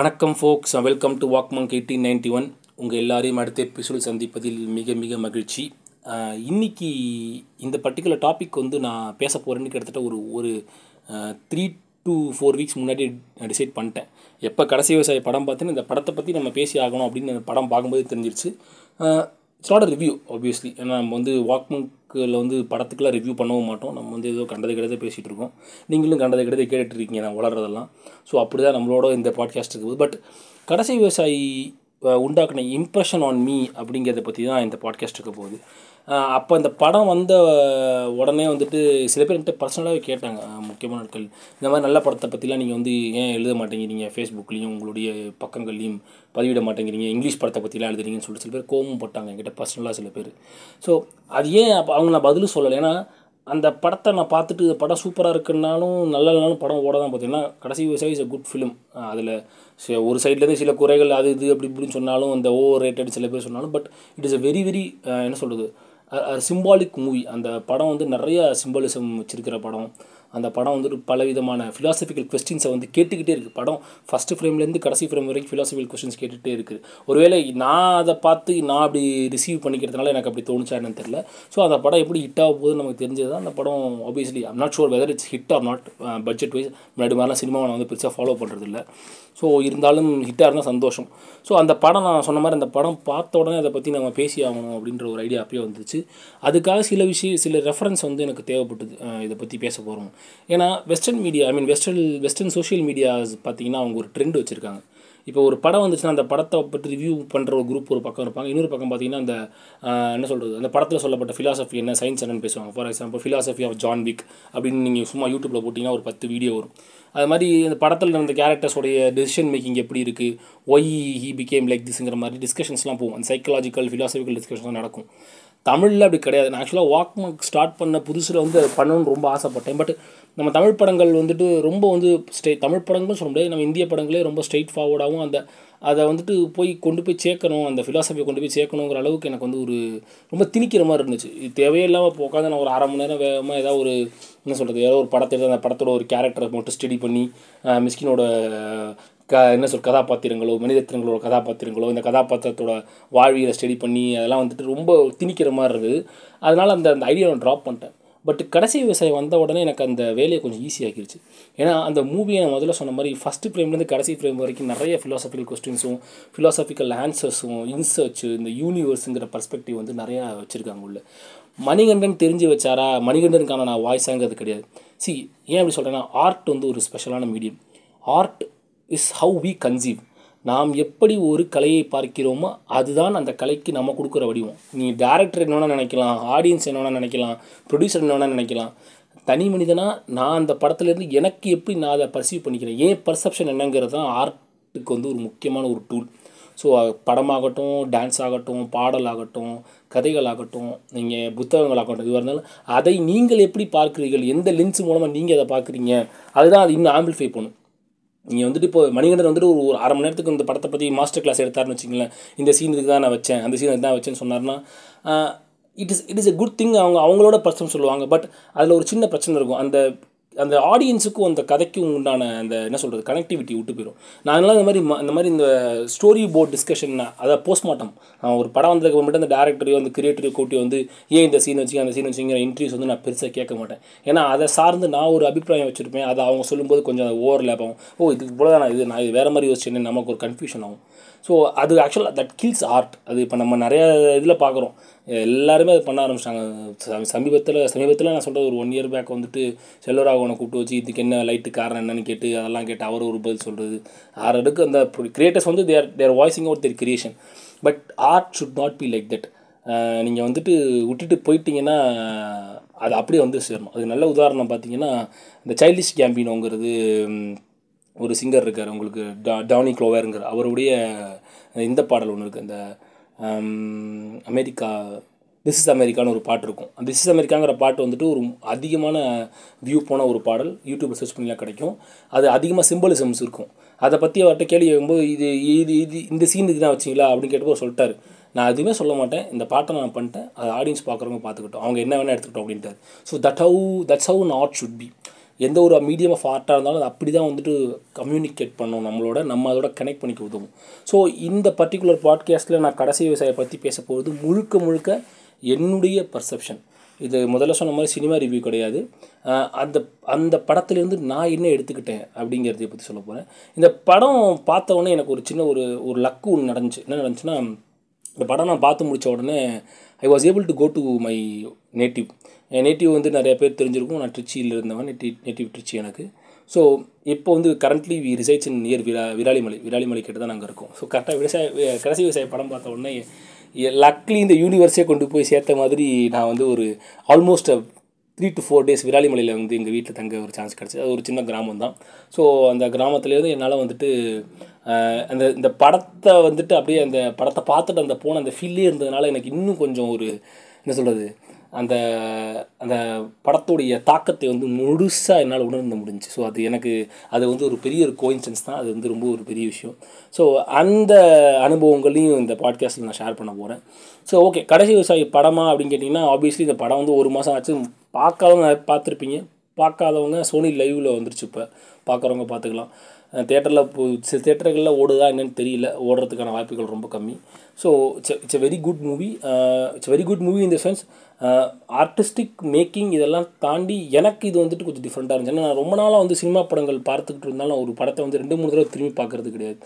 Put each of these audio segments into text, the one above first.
வணக்கம் folks welcome to walk monk eighteen ninety one உங்கள் எல்லாரையும் அடுத்த எபிசோடு சந்திப்பதில் மிக மிக மகிழ்ச்சி. இன்றைக்கி இன்னைக்கு இந்த பர்டிகுலர் டாபிக் வந்து நான் பேச போகிறேன்னு கிட்டத்தட்ட ஒரு ஒரு த்ரீ டூ ஃபோர் வீக்ஸ் முன்னாடி டிசைட் பண்ணிட்டேன். எப்போ கடைசி விவசாய படம் பார்த்தேன்னு இந்த படத்தை பற்றி நம்ம பேசி ஆகணும் அப்படின்னு அந்த படம் பார்க்கும்போது தெரிஞ்சிருச்சு. இட்ஸ் நாட் ரிவ்யூ ஆப்வியஸ்லி ஏன்னா நம்ம வந்து வாக்மங்கில் வந்து படத்துக்குலாம் ரிவ்யூ பண்ணவும் மாட்டோம். நம்ம வந்து ஏதோ கண்டதை கிடையாது பேசிகிட்டு இருக்கோம். நீங்களும் கண்டதை கிடையாது கேட்டுட்டு இருக்கீங்க நான் வளர்றதெல்லாம். ஸோ அப்படி தான் நம்மளோட இந்த பாட்காஸ்ட் இருக்குது. பட் கடைசி விவசாயி உண்டாக்குன இம்ப்ரெஷன் ஆன் மீ அப்படிங்கிறத பற்றி தான் இந்த பாட்காஸ்ட் இருக்க போகுது. அப்போ இந்த படம் வந்த உடனே வந்துட்டு சில பேர் என்கிட்ட பர்சனலாகவே கேட்டாங்க முக்கியமான நாட்கள். இந்த மாதிரி நல்ல படத்தை பற்றிலாம் நீங்கள் வந்து ஏன் எழுத மாட்டேங்கிறீங்க? ஃபேஸ்புக்லேயும் உங்களுடைய பக்கங்கள்லேயும் பதிவிட மாட்டேங்கிறீங்க. இங்கிலீஷ் படத்தை பற்றிலாம் எழுதுறீங்கன்னு சொல்லிட்டு சில பேர் கோபம் போட்டாங்க என்கிட்ட பர்சனலாக சில பேர். ஸோ அது ஏன் அப்போ அவங்க நான் பதிலும் சொல்லலை? ஏன்னா அந்த படத்தை நான் பார்த்துட்டு இந்த படம் சூப்பராக இருக்குன்னாலும் நல்ல இல்லைனாலும் படம் ஓட தான் பார்த்தீங்கன்னா கடைசி விவசாயி இஸ் அ குட் ஃபிலிம் அதில் ஒரு சைட்லேருந்து சில குறைகள் அது இது அப்படி இப்படின்னு சொன்னாலும் அந்த ஓவர் ரேட்டட் சில பேர் சொன்னாலும் but it is a very very என்ன சொல்கிறது சிம்பாலிக் மூவி அந்த படம் வந்து நிறைய சிம்பாலிசம் வச்சிருக்கிற படம். அந்த படம் வந்துட்டு பலவிதமான ஃபிலாசபிக்கல் கொஸ்டின்ஸை வந்து கேட்டுக்கிட்டே இருக்குது படம் ஃபஸ்ட்டு ஃப்ரேம்லேருந்து கடைசி ஃப்ரேம் வரைக்கும் ஃபிலாசபிக்கல் கொஸ்டின்ஸ் கேட்டுகிட்டே இருக்குது ஒருவேளை நான் அதை பார்த்து நான் அப்படி ரிசீவ் பண்ணிக்கிறதுனால எனக்கு அப்படி தோணுச்சா என்னன்னு தெரில ஸோ அந்த படம் எப்படி ஹிட் ஆக போகுதுன்னு நமக்கு தெரிஞ்சது தான் அந்த படம் obviously I'm not sure whether it's hit or not budget wise முன்னாடி மாதிரிலாம் சினிமாவை நான் வந்து பெருசாக ஃபாலோ பண்ணுறதில்ல ஸோ இருந்தாலும் ஹிட்டாக இருந்தால் சந்தோஷம். ஸோ அந்த படம் நான் சொன்ன மாதிரி அந்த படம் பார்த்த உடனே அதை பற்றி நம்ம பேசி ஆகணும் அப்படின்ற ஒரு ஐடியா அப்பயே வந்துச்சு. அதுக்காக சில விஷயம் சில ரெஃபரன்ஸ் வந்து எனக்கு தேவைப்பட்டது. இதை பற்றி பேச போகிறோம் ஏன்னா western media I mean western western social medias பார்த்தீங்கன்னா அவங்க ஒரு ட்ரெண்ட் வச்சுருக்காங்க. இப்போ ஒரு படம் வந்துச்சுன்னா அந்த படத்தை பற்றி ரிவ்யூ பண்ணுற ஒரு குரூப் ஒரு பக்கம் இருப்பாங்க. இன்னொரு பக்கம் பார்த்தீங்கன்னா அந்த என்ன சொல்கிறது அந்த படத்தில் சொல்லப்பட்ட ஃபிலாசபி என்ன? சயின்ஸ் என்னன்னு பேசுவாங்க. For example philosophy of John Wick அப்படின்னு நீங்கள் சும்மா யூடியூப்பில் போட்டிங்கன்னா ஒரு பத்து வீடியோ வரும். அது மாதிரி அந்த படத்தில் இருந்த கேரக்டர்ஸோடைய டெசிஷன் மேக்கிங் எப்படி இருக்குது ஒய் ஹி பிகேம் லைக் திஸ்ங்கிற மாதிரி டிஸ்கஷன்ஸ்லாம் போகும். அந்த சைக்கலாஜிக்கல் ஃபிலாசபிக்கல் டிஸ்கஷன்லாம் நடக்கும். தமிழில் அப்படி கிடையாது. நான் ஆக்சுவலாக வாக் ஸ்டார்ட் பண்ண புதுசில் வந்து அது பண்ணணும்னு ரொம்ப ஆசைப்பட்டேன். பட் நம்ம தமிழ் படங்கள் வந்துட்டு ரொம்ப வந்து ஸ்டே தமிழ் படங்களும் சொல்ல முடியாது. நம்ம இந்திய படங்களே ரொம்ப ஸ்ட்ரெயிட் ஃபார்வர்டாகவும் அந்த அதை வந்துட்டு போய் கொண்டு போய் சேர்க்கணும் அந்த ஃபிலாசபியை கொண்டு போய் சேர்க்கணுங்கிற அளவுக்கு எனக்கு வந்து ஒரு ரொம்ப திணிக்கிற மாதிரி இருந்துச்சு. இது தேவையே இல்லாமல் இப்போ உட்காந்து நான் ஒரு அரை மணி நேரம் வேகமாக ஏதாவது ஒரு என்ன சொல்கிறது ஏதோ ஒரு படத்தை எடுத்து அந்த படத்தோட ஒரு கேரக்டரை மட்டும் ஸ்டடி பண்ணி மிஸ்கினோட க என்ன சொல் கதாபாத்திரங்களோ மனிதத்திரங்களோட கதாபாத்திரங்களோ இந்த கதாபாத்திரத்தோட வாழ்வியலை ஸ்டடி பண்ணி அதெல்லாம் வந்துட்டு ரொம்ப திணிக்கிற மாதிரி இருக்குது அதனால் அந்த அந்த ஐடியாவை ட்ராப் பண்ணிட்டேன். பட் கடைசி விவசாயம் வந்த உடனே எனக்கு அந்த வேலையை கொஞ்சம் ஈஸியாகிருச்சு ஏன்னா அந்த மூவியை நான் முதல்ல சொன்ன மாதிரி ஃபஸ்ட்டு ஃப்ரேம்லேருந்து கடைசி ஃப்ரேம் வரைக்கும் நிறைய ஃபிலாசபிக்கல் கொஸ்டின்ஸும் ஃபிலாசபிக்கல் ஆன்சர்ஸும் இன்சர்ச்சு இந்த யூனிவர்ஸுங்கிற பர்ஸ்பெக்டிவ் வந்து நிறையா வச்சுருக்காங்க உள்ள. மணிகண்டன் தெரிஞ்சு வச்சாரா? மணிகண்டனுக்கான நான் வாய்ஸாங்கிறது கிடையாது. சி ஏன் அப்படி சொல்கிறேன்னா ஆர்ட் வந்து ஒரு ஸ்பெஷலான medium art is how we conceive நாம் எப்படி ஒரு கலையை பார்க்கிறோமோ அதுதான் அந்த கலைக்கு நம்ம கொடுக்குற வடிவம். நீ டேரக்டர் என்ன வேணால் நினைக்கலாம் ஆடியன்ஸ் என்ன வேணால் நினைக்கலாம் ப்ரொடியூசர் என்ன வேணால் நினைக்கலாம். தனி மனிதனாக நான் அந்த படத்துலேருந்து எனக்கு எப்படி நான் அதை பர்சீவ் பண்ணிக்கிறேன்? ஏன் பர்செப்ஷன் என்னங்கிறது தான் ஆர்ட்டுக்கு வந்து ஒரு முக்கியமான ஒரு டூல் ஸோ படமாகட்டும் டான்ஸ் ஆகட்டும் பாடல் ஆகட்டும் கதைகள் ஆகட்டும் நீங்கள் புத்தகங்கள் ஆகட்டும் இது இருந்தாலும் அதை நீங்கள் எப்படி பார்க்குறீர்கள்? எந்த லென்ஸ் மூலமாக நீங்கள் அதை பார்க்குறீங்க? அதுதான் அது இன்னும் ஆம்பிளிஃபை பண்ணும். நீங்கள் வந்துட்டு இப்போ மணிகண்டன் வந்துட்டு ஒரு ஒரு அரை மணி நேரத்துக்கு இந்த படத்தை பற்றி மாஸ்டர் கிளாஸ் எடுத்தாருன்னு வச்சிங்களேன் இந்த சீன் இதுக்கு தான் நான் வச்சேன். அந்த சீன் தான் வச்சேன்னு சொன்னார்னா it is it is a good thing அவங்க அவங்களோட பர்சன் சொல்லுவாங்க. பட் அதில் ஒரு சின்ன பிரச்சனை இருக்கும். அந்த அந்த ஆடியன்ஸுக்கும் அந்த கதைக்கும் உண்டான அந்த என்ன சொல்கிறது கனெக்டிவிட்டி விட்டு போயிடும் நான் அதனால் இந்த மாதிரி இந்த மாதிரி இந்த ஸ்டோரி போர்ட் டிஸ்கஷன் அதாவது போஸ்ட்மார்ட்டம் ஒரு படம் வந்ததுக்கு மட்டும் அந்த டேரக்டரையோ அந்த கிரியேட்டரையோ கூட்டி வந்து ஏன் இந்த சீன் வச்சு அந்த சீன் வச்சுங்கிற இன்ட்ரிவ்யூஸ் வந்து நான் பெருசாக கேட்க மாட்டேன். ஏன்னா அதை சார்ந்து நான் ஒரு அபிப்பிராயம் வச்சுருப்பேன். அதை அவங்க சொல்லும்போது கொஞ்சம் ஓவர் லேப் ஆகும். ஓ இதுக்கு போல தான் இது நான் இது வேறு மாதிரி யோசிச்சேன்னு நமக்கு ஒரு கன்ஃபியூஷன் ஆகும். ஸோ அது ஆக்சுவலாக தட் கில்ஸ் ஆர்ட் அது இப்போ நம்ம நிறையா இதில் பார்க்குறோம் எல்லாருமே அது பண்ண ஆரம்பிச்சிட்டாங்க. சமீபத்தில் சமீபத்தில் நான் சொல்கிறது ஒரு ஒன் இயர் பேக் வந்துட்டு செல்வராகவனை கூப்பிட்டு வச்சு இதுக்கு என்ன லைட்டு காரணம் என்னன்னு கேட்டு அதெல்லாம் கேட்டு அவர் ஒரு பதில் சொல்கிறது ஆறடுக்கு அந்த கிரியேட்டர்ஸ் வந்து their their voicing out their creation but art should not be like that நீங்கள் வந்துட்டு விட்டுட்டு போயிட்டீங்கன்னா அது அப்படியே வந்து சேரணும். அது நல்ல உதாரணம் பார்த்தீங்கன்னா இந்த சைல்டிஷ் கேம்பினோங்கிறது ஒரு சிங்கர் இருக்கார் உங்களுக்கு டா டானி க்ளோவருங்கிற அவருடைய இந்த பாடல் ஒன்று இருக்குது இந்த அமெரிக்கா திஸ் இஸ் அமெரிக்கான்னு ஒரு பாட்டு இருக்கும். அந்த திஸ் இஸ் அமெரிக்காங்கிற பாட்டு வந்துட்டு ஒரு அதிகமான வியூ போன ஒரு பாடல். யூடியூப்பில் சர்ச் பண்ணிலாம் கிடைக்கும். அது அதிகமாக சிம்பிளிசம்ஸ் இருக்கும். அதை பற்றி அவர்கிட்ட கேள்வி கேட்கும்போது இது இது இது இந்த சீன் இதுதான் வச்சிங்களா அப்படின்னு கேட்டப்போ அவர் சொல்லிட்டாரு. நான் எதுவுமே சொல்ல மாட்டேன். இந்த பாட்டை நான் பண்ணிட்டேன். அது ஆடியன்ஸ் பார்க்குறவங்க பார்த்துக்கிட்டோம். அவங்க என்ன வேணால் எடுத்துக்கிட்டோம் அப்படின்ட்டார். So that how that's how not should be எந்த ஒரு மீடியம் ஆஃப் ஆர்ட்டாக இருந்தாலும் அது அப்படி தான் வந்துட்டு கம்யூனிகேட் பண்ணணும் நம்மளோட. நம்ம அதோட கனெக்ட் பண்ணிக்க உதவும். ஸோ இந்த பர்டிகுலர் பாட்காஸ்ட்டில் நான் கடைசி விவசாயியை பற்றி பேச போகிறது முழுக்க முழுக்க என்னுடைய பர்செப்ஷன் இது முதல்ல சொன்ன மாதிரி சினிமா ரிவ்யூ கிடையாது. அந்த அந்த படத்துலேருந்து நான் என்ன எடுத்துக்கிட்டேன் அப்படிங்கிறத பற்றி சொல்ல போகிறேன் இந்த படம் பார்த்த உடனே எனக்கு ஒரு சின்ன ஒரு ஒரு லக்கு ஒன்று நடந்துச்சு. என்ன நடந்துச்சுன்னா இந்த படம் நான் பார்த்து முடித்த உடனே I was able to go to my native N native வந்து நிறைய பேர் தெரிஞ்சிருக்கும். நான் ட்ரிச்சியில் இருந்தவன் நெட்டி நேட்டிவ் ட்ரிச்சி எனக்கு. ஸோ இப்போ வந்து currently we reside in near விரா Viralimalai Viralimalai கிட்ட தான் நாங்கள் இருக்கோம். ஸோ கரெக்டாக விவசாய கடைசி விவசாய படம் பார்த்த உடனே லக்லி இந்த யூனிவர்ஸே கொண்டு போய் சேர்த்த மாதிரி நான் வந்து ஒரு almost three to four days விராலிமலையில் வந்து எங்கள் வீட்டில் தங்க ஒரு சான்ஸ் கிடச்சி அது ஒரு சின்ன கிராமம் தான். ஸோ அந்த கிராமத்துலேருந்து என்னால் வந்துட்டு அந்த இந்த படத்தை வந்துட்டு அப்படியே அந்த படத்தை பார்த்துட்டு அந்த போன அந்த ஃபீல்லே இருந்ததுனால எனக்கு இன்னும் கொஞ்சம் ஒரு என்ன சொல்கிறது அந்த அந்த படத்துடைய தாக்கத்தை வந்து முழுசாக என்னால் உணர்ந்து முடிஞ்சு ஸோ அது எனக்கு அது வந்து ஒரு பெரிய ஒரு கோயின்சன்ஸ் தான். அது வந்து ரொம்ப ஒரு பெரிய விஷயம். ஸோ அந்த அனுபவங்களையும் இந்த பாட்காஸ்ட்டில் நான் ஷேர் பண்ண போகிறேன் ஸோ ஓகே கடைசி விவசாயி படமா அப்படின்னு கேட்டிங்கன்னா ஆப்வியஸ்லி இந்த படம் வந்து ஒரு மாதம் ஆச்சு. பார்க்காதவங்க பார்த்துருப்பீங்க. பார்க்காதவங்க சோனி லைவில் வந்துருச்சு இப்போ. பார்க்குறவங்க பார்த்துக்கலாம். தேட்டரில் சில தேட்டர்களில் ஓடுதா என்னென்னு தெரியல. ஓடுறதுக்கான வாய்ப்புகள் ரொம்ப கம்மி. So it's it's a very good movie it's very good movie in the sense artistic making இதெல்லாம் தாண்டி எனக்கு இது வந்துட்டு கொஞ்சம் டிஃப்ரெண்ட்டாக இருந்துச்சு. ஏன்னா நான் ரொம்ப நாளாக வந்து சினிமா படங்கள் பார்த்துக்கிட்டு இருந்தாலும் ஒரு படத்தை வந்து ரெண்டு மூணு தடவை திரும்பி பார்க்கறது கிடையாது.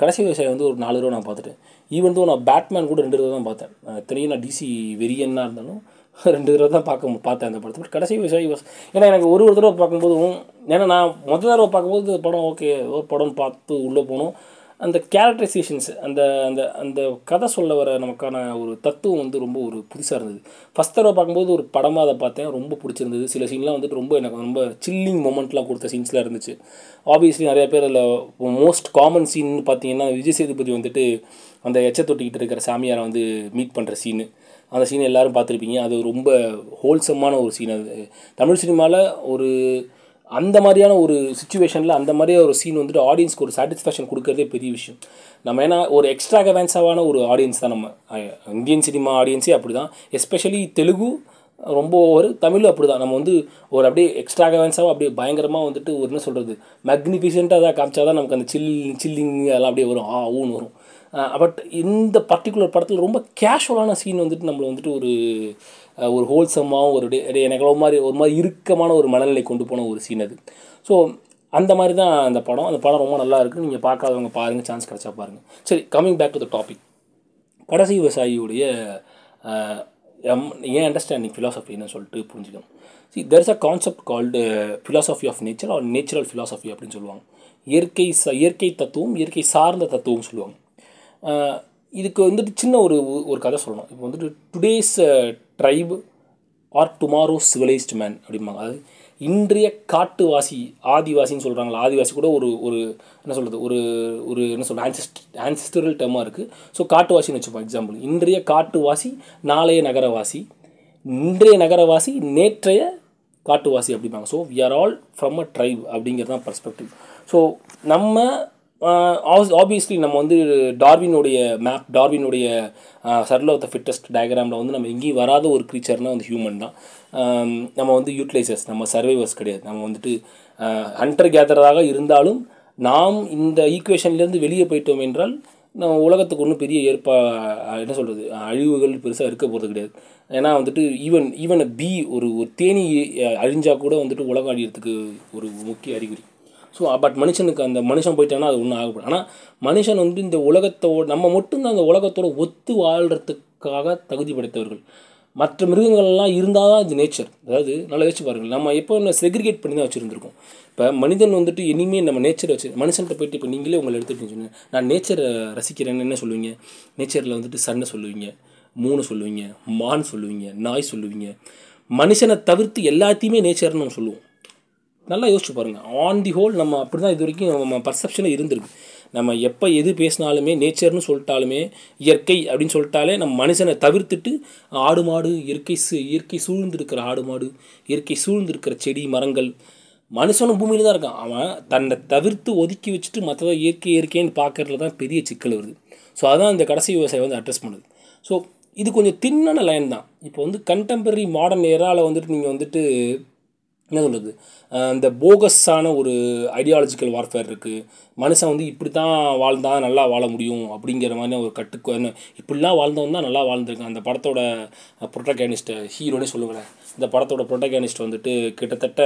கடைசி விவசாயம் வந்து ஒரு நாலு தடவை நான் பார்த்துட்டேன். ஈவன் தோ நான் பேட்மேன் கூட ரெண்டு தடவை தான் பார்த்தேன். அஹ் இத்தனையும் நான் டிசி வெறியன்னாக இருந்தாலும் ரெண்டு தடவை தான் பார்க்க பார்த்தேன் அந்த படத்தை. பட் கடைசி விஷயம் யோஸ் ஏன்னா எனக்கு ஒரு ஒரு தடவை பார்க்கும்போதும் ஏன்னா நான் முதல் தடவை பார்க்கும்போது இந்த படம் ஓகே ஒரு படம் பார்த்து உள்ளே போனோம். அந்த கேரக்டரைசேஷன்ஸ் அந்த அந்த அந்த கதை சொல்ல வர நமக்கான ஒரு தத்துவம் வந்து ரொம்ப ஒரு புதுசாக இருந்தது. ஃபஸ்ட் தடவை பார்க்கும்போது ஒரு படமாக அதை பார்த்தேன் ரொம்ப பிடிச்சிருந்தது. சில சீன்லாம் வந்துட்டு ரொம்ப எனக்கு ரொம்ப சில்லிங் மொமெண்ட்லாம் கொடுத்த சீன்ஸ்லாம் இருந்துச்சு. ஆப்வியஸ்லி நிறைய பேர் அதில் மோஸ்ட் காமன் சீன் பார்த்தீங்கன்னா விஜய் சேதுபதி வந்துட்டு அந்த எச்ச தொட்டிக்கிட்டு இருக்கிற சாமியாரை வந்து மீட் பண்ணுற சீனு அந்த சீன் எல்லாரும் பார்த்துருப்பீங்க. அது ரொம்ப ஹோல்சமான ஒரு சீன் அது. தமிழ் சினிமாவில் ஒரு அந்த மாதிரியான ஒரு சுச்சுவேஷனில் அந்த மாதிரியே ஒரு சீன் வந்துட்டு ஆடியன்ஸ்க்கு ஒரு சாட்டிஸ்ஃபேக்ஷன் கொடுக்கறதே பெரிய விஷயம். நம்ம ஏன்னா ஒரு எக்ஸ்ட்ரா கவேன்ஸாவான ஒரு ஆடியன்ஸ் தான் நம்ம. இந்தியன் சினிமா ஆடியன்ஸே அப்படி தான் எஸ்பெஷலி தெலுங்கு ரொம்ப ஒரு தமிழும் அப்படி தான் நம்ம வந்து ஒரு அப்படியே எக்ஸ்ட்ராகவேன்ஸாக அப்படியே பயங்கரமாக வந்துட்டு ஒரு என்ன சொல்கிறது மேக்னிஃபிஷண்ட்டாக தான் காமிச்சா தான் நமக்கு அந்த சில் சில்லிங் அதெல்லாம் அப்படியே வரும். ஆ ஊன்னு வரும். பட் இந்த பர்டிகுலர் படத்தில் ரொம்ப கேஷுவலான சீன் வந்துட்டு நம்மளை வந்துட்டு ஒரு ஒரு ஹோல்சமாகவும் ஒரு டே- எனக்கு ஒரு மாதிரி ஒரு மாதிரி இறுக்கமான ஒரு மனநிலை கொண்டு போன ஒரு சீன் அது. ஸோ அந்த மாதிரி தான் அந்த படம். அந்த படம் ரொம்ப நல்லா இருக்குது நீங்கள் பார்க்காதவங்க பாருங்கள் சான்ஸ் கிடச்சா பாருங்கள் சரி coming back to the topic கடைசி விவசாயியுடைய எம் ஏன் அண்டர்ஸ்டாண்டிங் ஃபிலாசபின்னு சொல்லிட்டு புரிஞ்சுக்கணும். See there is a concept called philosophy of nature or natural philosophy அப்படின்னு சொல்லுவாங்க. இயற்கை ச இயற்கை தத்துவம் இயற்கை சார்ந்த தத்துவம் சொல்லுவாங்க. இதுக்கு வந்துட்டு சின்ன ஒரு ஒரு கதை சொல்லணும். இப்போ வந்துட்டு today's tribe are tomorrow civilised man அப்படிம்பாங்க. அதாவது இன்றைய காட்டுவாசி ஆதிவாசின்னு சொல்கிறாங்களா ஆதிவாசி கூட ஒரு ஒரு என்ன சொல்கிறது ஒரு ஒரு என்ன சொல்கிறது ஆன்சிஸ்ட் ஆன்சிஸ்டரல் டேர்மாக இருக்குது ஸோ காட்டுவாசின்னு வச்சுப்போம் எக்ஸாம்பிள் இன்றைய காட்டுவாசி நாளைய நகரவாசி. இன்றைய நகரவாசி நேற்றைய காட்டுவாசி அப்படிம்பாங்க. So we are all from a tribe அப்படிங்கிறது தான் பர்ஸ்பெக்டிவ் ஸோ நம்ம ஆப்வியஸ்லி நம்ம வந்து டார்வினுடைய மேப் டார்வினுடைய சர்ல ஆஃப் த ஃபிட்டஸ்ட் டயக்ராமில் வந்து நம்ம எங்கேயும் வராத ஒரு க்ரீச்சர்னால் வந்து ஹியூமன் தான். நம்ம வந்து யூட்டிலைசர்ஸ் நம்ம சர்வைவர்ஸ் கிடையாது. நம்ம வந்துட்டு ஹண்டர் கேதராக இருந்தாலும் நாம் இந்த ஈக்குவேஷன்லேருந்து வெளியே போயிட்டோம் என்றால் நம்ம உலகத்துக்கு ஒன்றும் பெரிய ஏற்பா என்ன சொல்கிறது அழிவுகள் பெருசாக இருக்க போகிறது கிடையாது. ஏன்னா வந்துட்டு ஈவன் ஈவன் பி ஒரு ஒரு தேனி அழிஞ்சால் கூட வந்துட்டு உலகம் அழியறதுக்கு ஒரு முக்கிய அறிகுறி. ஸோ பட் uh, மனுஷனுக்கு அந்த மனுஷன் போயிட்டான்னா அது ஒன்றும் ஆகப்படும் ஆனால் மனுஷன் வந்து இந்த உலகத்தோடு நம்ம மட்டும்தான் அந்த உலகத்தோட ஒத்து வாழ்கிறதுக்காக தகுதி படைத்தவர்கள். மற்ற மிருகங்கள்லாம் இருந்தால் தான் இது நேச்சர் அதாவது நல்லா யோசிச்சு பாருங்கள். நம்ம எப்போ ஒன்று செக்ரிகேட் பண்ணி தான் வச்சுருந்துருக்கோம். இப்போ மனிதன் வந்துட்டு இனிமேல் நம்ம நேச்சரை வச்சு மனுஷன்கிட்ட போயிட்டு இப்போ நீங்களே உங்களை எடுத்துகிட்டு சொன்னீங்க நான் நேச்சரை ரசிக்கிறேன்னு என்ன சொல்லுவீங்க? நேச்சரில் வந்துட்டு சன்னை சொல்லுவீங்க மூணு சொல்லுவீங்க மான் சொல்லுவீங்க நாய் சொல்லுவீங்க. மனுஷனை தவிர்த்து எல்லாத்தையுமே நேச்சர்னு நம்ம சொல்லுவோம். நல்லா யோசிச்சு பாருங்கள் ஆன் தி ஹோல் நம்ம அப்படி தான் இது வரைக்கும் நம்ம பர்செப்ஷனில் இருந்திருக்கு. நம்ம எப்போ எது பேசினாலுமே நேச்சர்னு சொல்லிட்டாலுமே இயற்கை அப்படின்னு சொல்லிட்டாலே நம்ம மனுஷனை தவிர்த்துட்டு ஆடு மாடு இயற்கை சு இயற்கை சூழ்ந்திருக்கிற ஆடு மாடு இயற்கை சூழ்ந்திருக்கிற செடி மரங்கள் மனுஷனும் பூமியில் தான் இருக்கான். அவன் தன்னை தவிர்த்து ஒதுக்கி வச்சுட்டு மற்றதை இயற்கை இயற்கைன்னு பார்க்கறதுல தான் பெரிய சிக்கல் வருது. ஸோ அதான் இந்த கடைசி விவசாயம் வந்து அட்ரஸ் பண்ணுது. ஸோ இது கொஞ்சம் தின்னான லைன் தான். இப்போ வந்து கண்டெம்பரரி மாடர்ன் ஏராவில் வந்துட்டு நீங்கள் வந்துட்டு என்ன சொல்கிறது இந்த போகஸான ஒரு ஐடியாலஜிக்கல் வார்ஃபேர் இருக்குது மனுஷன் வந்து இப்படி தான் வாழ்ந்தால் நல்லா வாழ முடியும் அப்படிங்கிற மாதிரி ஒரு கட்டுக்கு என்ன இப்படிலாம் வாழ்ந்தவன் தான் நல்லா வாழ்ந்துருக்கான். அந்த படத்தோட ப்ரொட்டகானிஸ்ட்டை ஹீரோனே சொல்லுவேன் இந்த படத்தோட ப்ரொட்டகானிஸ்ட் வந்துட்டு கிட்டத்தட்ட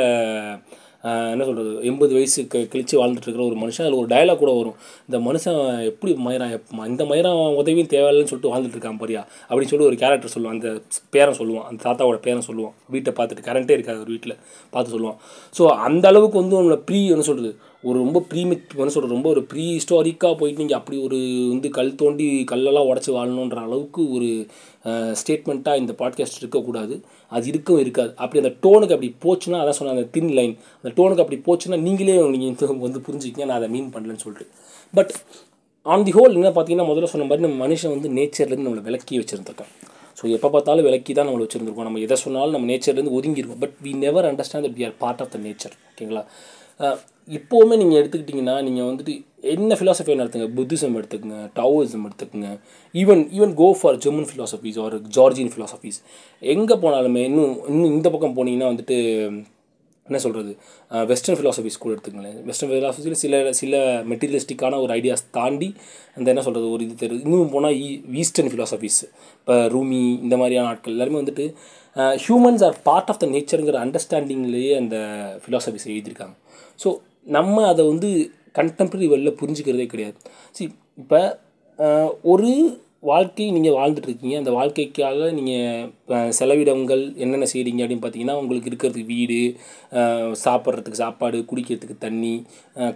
என்ன சொல்கிறது எண்பது வயசு க கழிச்சு வாழ்ந்துட்டு இருக்கிற ஒரு மனுஷன் அதில் ஒரு டயலாக் கூட வரும். இந்த மனுஷன் எப்படி மயிரான் இந்த மயிரான் உதவியும் தேவையில்லைன்னு சொல்லிட்டு வாழ்ந்துட்டு இருக்கான் அப்படின்னு சொல்லி ஒரு கேரக்டர் சொல்லுவான். அந்த பேரன் சொல்லுவான் அந்த தாத்தாவோட பேரன் சொல்லுவான். வீட்டை பார்த்துட்டு கரண்ட்டே இருக்காது ஒரு வீட்டில் பார்த்து சொல்லுவான். ஸோ அந்த அளவுக்கு வந்து நம்மளை ப்ரீ என்ன சொல்கிறது ஒரு ரொம்ப ப்ரீமிக் என்ன சொல்கிறது ரொம்ப ஒரு ப்ரீ ஹிஸ்டாரிக்காக போயிட்டு நீங்கள் அப்படி ஒரு வந்து கல் தோண்டி கல்லெல்லாம் உடச்சி வாழணுன்ற அளவுக்கு ஒரு ஸ்டேட்மெண்ட்டாக இந்த பாட்காஸ்ட் இருக்கக்கூடாது. அது இருக்கவும் இருக்காது. அப்படி அந்த டோனுக்கு அப்படி போச்சுன்னா அதான் சொன்னேன் அந்த தின் லைன் அந்த டோனுக்கு அப்படி போச்சுன்னா நீங்களே நீங்கள் வந்து புரிஞ்சுக்கிங்க நான் அதை மீன் பண்ணலன்னு சொல்லிட்டு. பட் ஆன் தி ஹோல் என்ன பார்த்தீங்கன்னா முதல்ல சொன்ன மாதிரி நம்ம மனுஷன் வந்து நேச்சர்லேருந்து நம்மளை விளக்கி வச்சுருந்துருக்கோம் ஸோ எப்போ பார்த்தாலும் விலக்கி தான் நம்மளை வச்சுருந்துருக்கோம். நம்ம எதை சொன்னாலும் நம்ம நேச்சர்லேருந்து ஒதுங்கிருக்கோம் but we never understand that we are part of the nature ஓகேங்களா? இப்போவுமே நீங்கள் எடுத்துக்கிட்டிங்கன்னா நீங்கள் வந்துட்டு என்ன ஃபிலாசபி எடுத்துங்க புத்திசம் எடுத்துக்கங்க டாவோயிசம் எடுத்துக்கங்க. Even even go for German philosophies or Georgian philosophies எங்கே போனாலுமே இன்னும் இன்னும் இந்த பக்கம் போனீங்கன்னா வந்துட்டு என்ன சொல்கிறது வெஸ்டர்ன் ஃபிலாசபிஸ் கூட எடுத்துக்கங்களேன். வெஸ்டர்ன் ஃபிலாசபிஸில் சில சில மெட்டீரியலிஸ்டிக்கான ஒரு ஐடியாஸ் தாண்டி அந்த என்ன சொல்கிறது ஒரு இது தெரியுது இன்னும் போனால் ஈ ஈஸ்டர்ன் ஃபிலாசபிஸ் இப்போ ரூமி இந்த மாதிரியான ஆட்கள் எல்லாருமே வந்துட்டு humans are part of the நேச்சருங்கிற அண்டர்ஸ்டாண்டிங்லேயே அந்த ஃபிலாசபிஸ் எழுதியிருக்காங்க. ஸோ நம்ம அதை வந்து கண்டெம்பரரி வெளில புரிஞ்சுக்கிறதே கிடையாது. சி இப்போ ஒரு வாழ்க்கை நீங்கள் வாழ்ந்துட்டுருக்கீங்க. அந்த வாழ்க்கைக்காக நீங்கள் செலவிடங்கள் என்னென்ன செய்கிறீங்க அப்படின்னு பார்த்தீங்கன்னா உங்களுக்கு இருக்கிறதுக்கு வீடு சாப்பிட்றதுக்கு சாப்பாடு குடிக்கிறதுக்கு தண்ணி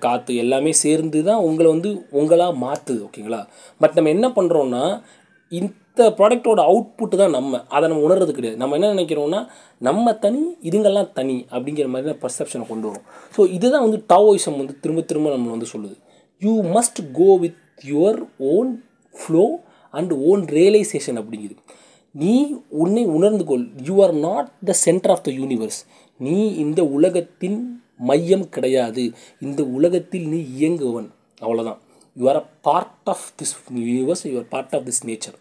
காற்று எல்லாமே சேர்ந்து தான் உங்களை வந்து உங்களாக மாற்றுது ஓகேங்களா பட் நம்ம என்ன பண்ணுறோன்னா இந்த ப்ராடக்டோட அவுட்புட்டு தான் நம்ம. அதை நம்ம உணர்றது கிடையாது. நம்ம என்ன நினைக்கிறோம்னா நம்ம தனி இதுங்கெல்லாம் தனி அப்படிங்கிற மாதிரி தான் பர்செப்ஷனை கொண்டு வரும். ஸோ இதுதான் வந்து டாவோயிசம் வந்து திரும்ப திரும்ப நம்மளை வந்து சொல்லுது. You must go with your own flow and own realisation அப்படிங்குது. நீ உன்னை உணர்ந்து கொள். You are not the centre of the universe நீ இந்த உலகத்தின் மையம் கிடையாது. இந்த உலகத்தில் நீ இயங்குவன். அவ்வளோதான் you are a part of this universe you are part of this nature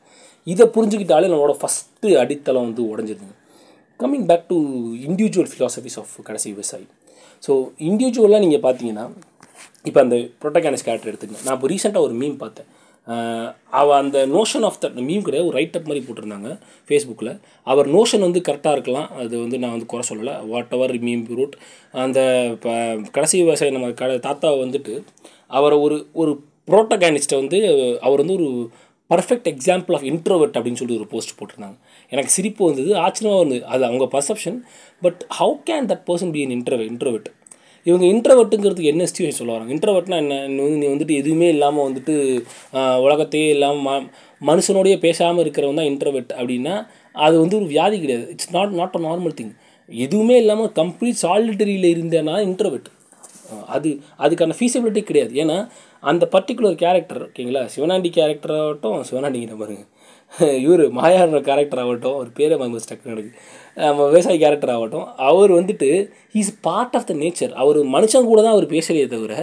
இதை புரிஞ்சுக்கிட்டாலே நம்மளோட ஃபஸ்ட்டு அடித்தளம் வந்து உடஞ்சிருதுங்க coming back to individual philosophies of கடைசி விவசாயி. ஸோ இண்டிவிஜுவலாக நீங்கள் பார்த்தீங்கன்னா இப்போ அந்த ப்ரொட்டகானிஸ் கேரக்டர் எடுத்துக்கங்க நான் இப்போ ரீசெண்டாக ஒரு மீம் பார்த்தேன். அவள் அவ அந்த நோஷன் ஆஃப் த மீம் கிடையாது ஒரு ரைட் அப் மாதிரி போட்டிருந்தாங்க ஃபேஸ்புக்கில் அவர் நோஷன் வந்து கரெக்டாக இருக்கலாம். அது வந்து நான் வந்து குறை சொல்லலை. வாட் எவர் மீம் ரூட் அந்த இப்போ கடைசி விவசாயி நம்ம க தாத்தா வந்துட்டு அவரை ஒரு ஒரு ப்ரோட்டகானிஸ்ட்டை வந்து அவர் வந்து ஒரு பர்ஃபெக்ட் எக்ஸாம்பிள் ஆஃப் இன்ட்ரோவர்ட் அப்படின்னு சொல்லி ஒரு போஸ்ட் போட்டிருந்தாங்க. எனக்கு சிரிப்பு வந்தது ஆச்சரியமாக இருந்தது. அது அவங்க perception but how can that person be an intro introvert இவங்க இன்ட்ரவெட்டுங்கிறதுக்கு என்ன சிச்சுவேஷன் சொல்ல வராங்க? இன்ட்ரவர்ட்னா என்ன? நீ வந்து நீ வந்துட்டு எதுவுமே இல்லாமல் வந்துட்டு உலகத்தையே இல்லாமல் ம மனுஷனோடையே பேசாமல் இருக்கிறவன் தான் இன்ட்ரவெட் அப்படின்னா அது வந்து ஒரு வியாதி கிடையாது. It's not not a normal thing எதுவுமே இல்லாமல் கம்ப்ளீட் சாலிட்டரியில் இருந்தேன்னா இன்ட்ரவெட் அது அதுக்கான ஃபீஸபிலிட்டி கிடையாது. ஏன்னா அந்த பர்டிகுலர் கேரக்டர் ஓகேங்களா? சிவனாண்டி கேரக்டர் ஆகட்டும் சிவனாண்டிங்கிற பாருங்க. இவர் மாயான்ற கேரக்டர் ஆகட்டும் ஒரு பேரே மங்க ஸ்டக்கு நடக்கு நம்ம விவசாயி கேரக்டர் ஆகட்டும் அவர் வந்துட்டு is part of the nature அவர் மனுஷன் கூட தான் அவர் பேசுகிறே தவிர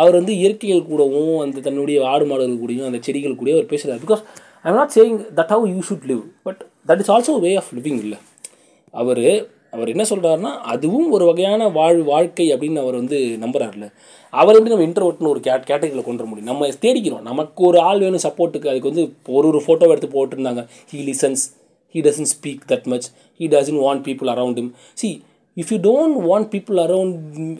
அவர் வந்து இயற்கைகள் கூடவும் அந்த தன்னுடைய ஆடு மாடுகள் கூடயும் அந்த செடிகள் கூடயும் அவர் பேசுகிறார் because I am not saying that how you should live but that is also way of living இல்லை. அவர் அவர் என்ன சொல்கிறாருன்னா அதுவும் ஒரு வகையான வாழ் வாழ்க்கை அப்படின்னு அவர் வந்து நம்புறாருல அவர் எப்படி நம்ம இன்டர்வெட்னு ஒரு கேட் கேட்டகரியில் கொண்டு வர முடியும்? நம்ம தேடிக்கிறோம். நமக்கு ஒரு ஆள் வேணும் சப்போர்ட்டுக்கு அதுக்கு வந்து ஒரு ஒரு ஃபோட்டோ எடுத்து போட்டிருந்தாங்க. He listens he doesn't speak that much he doesn't want people around him see if you don't want people around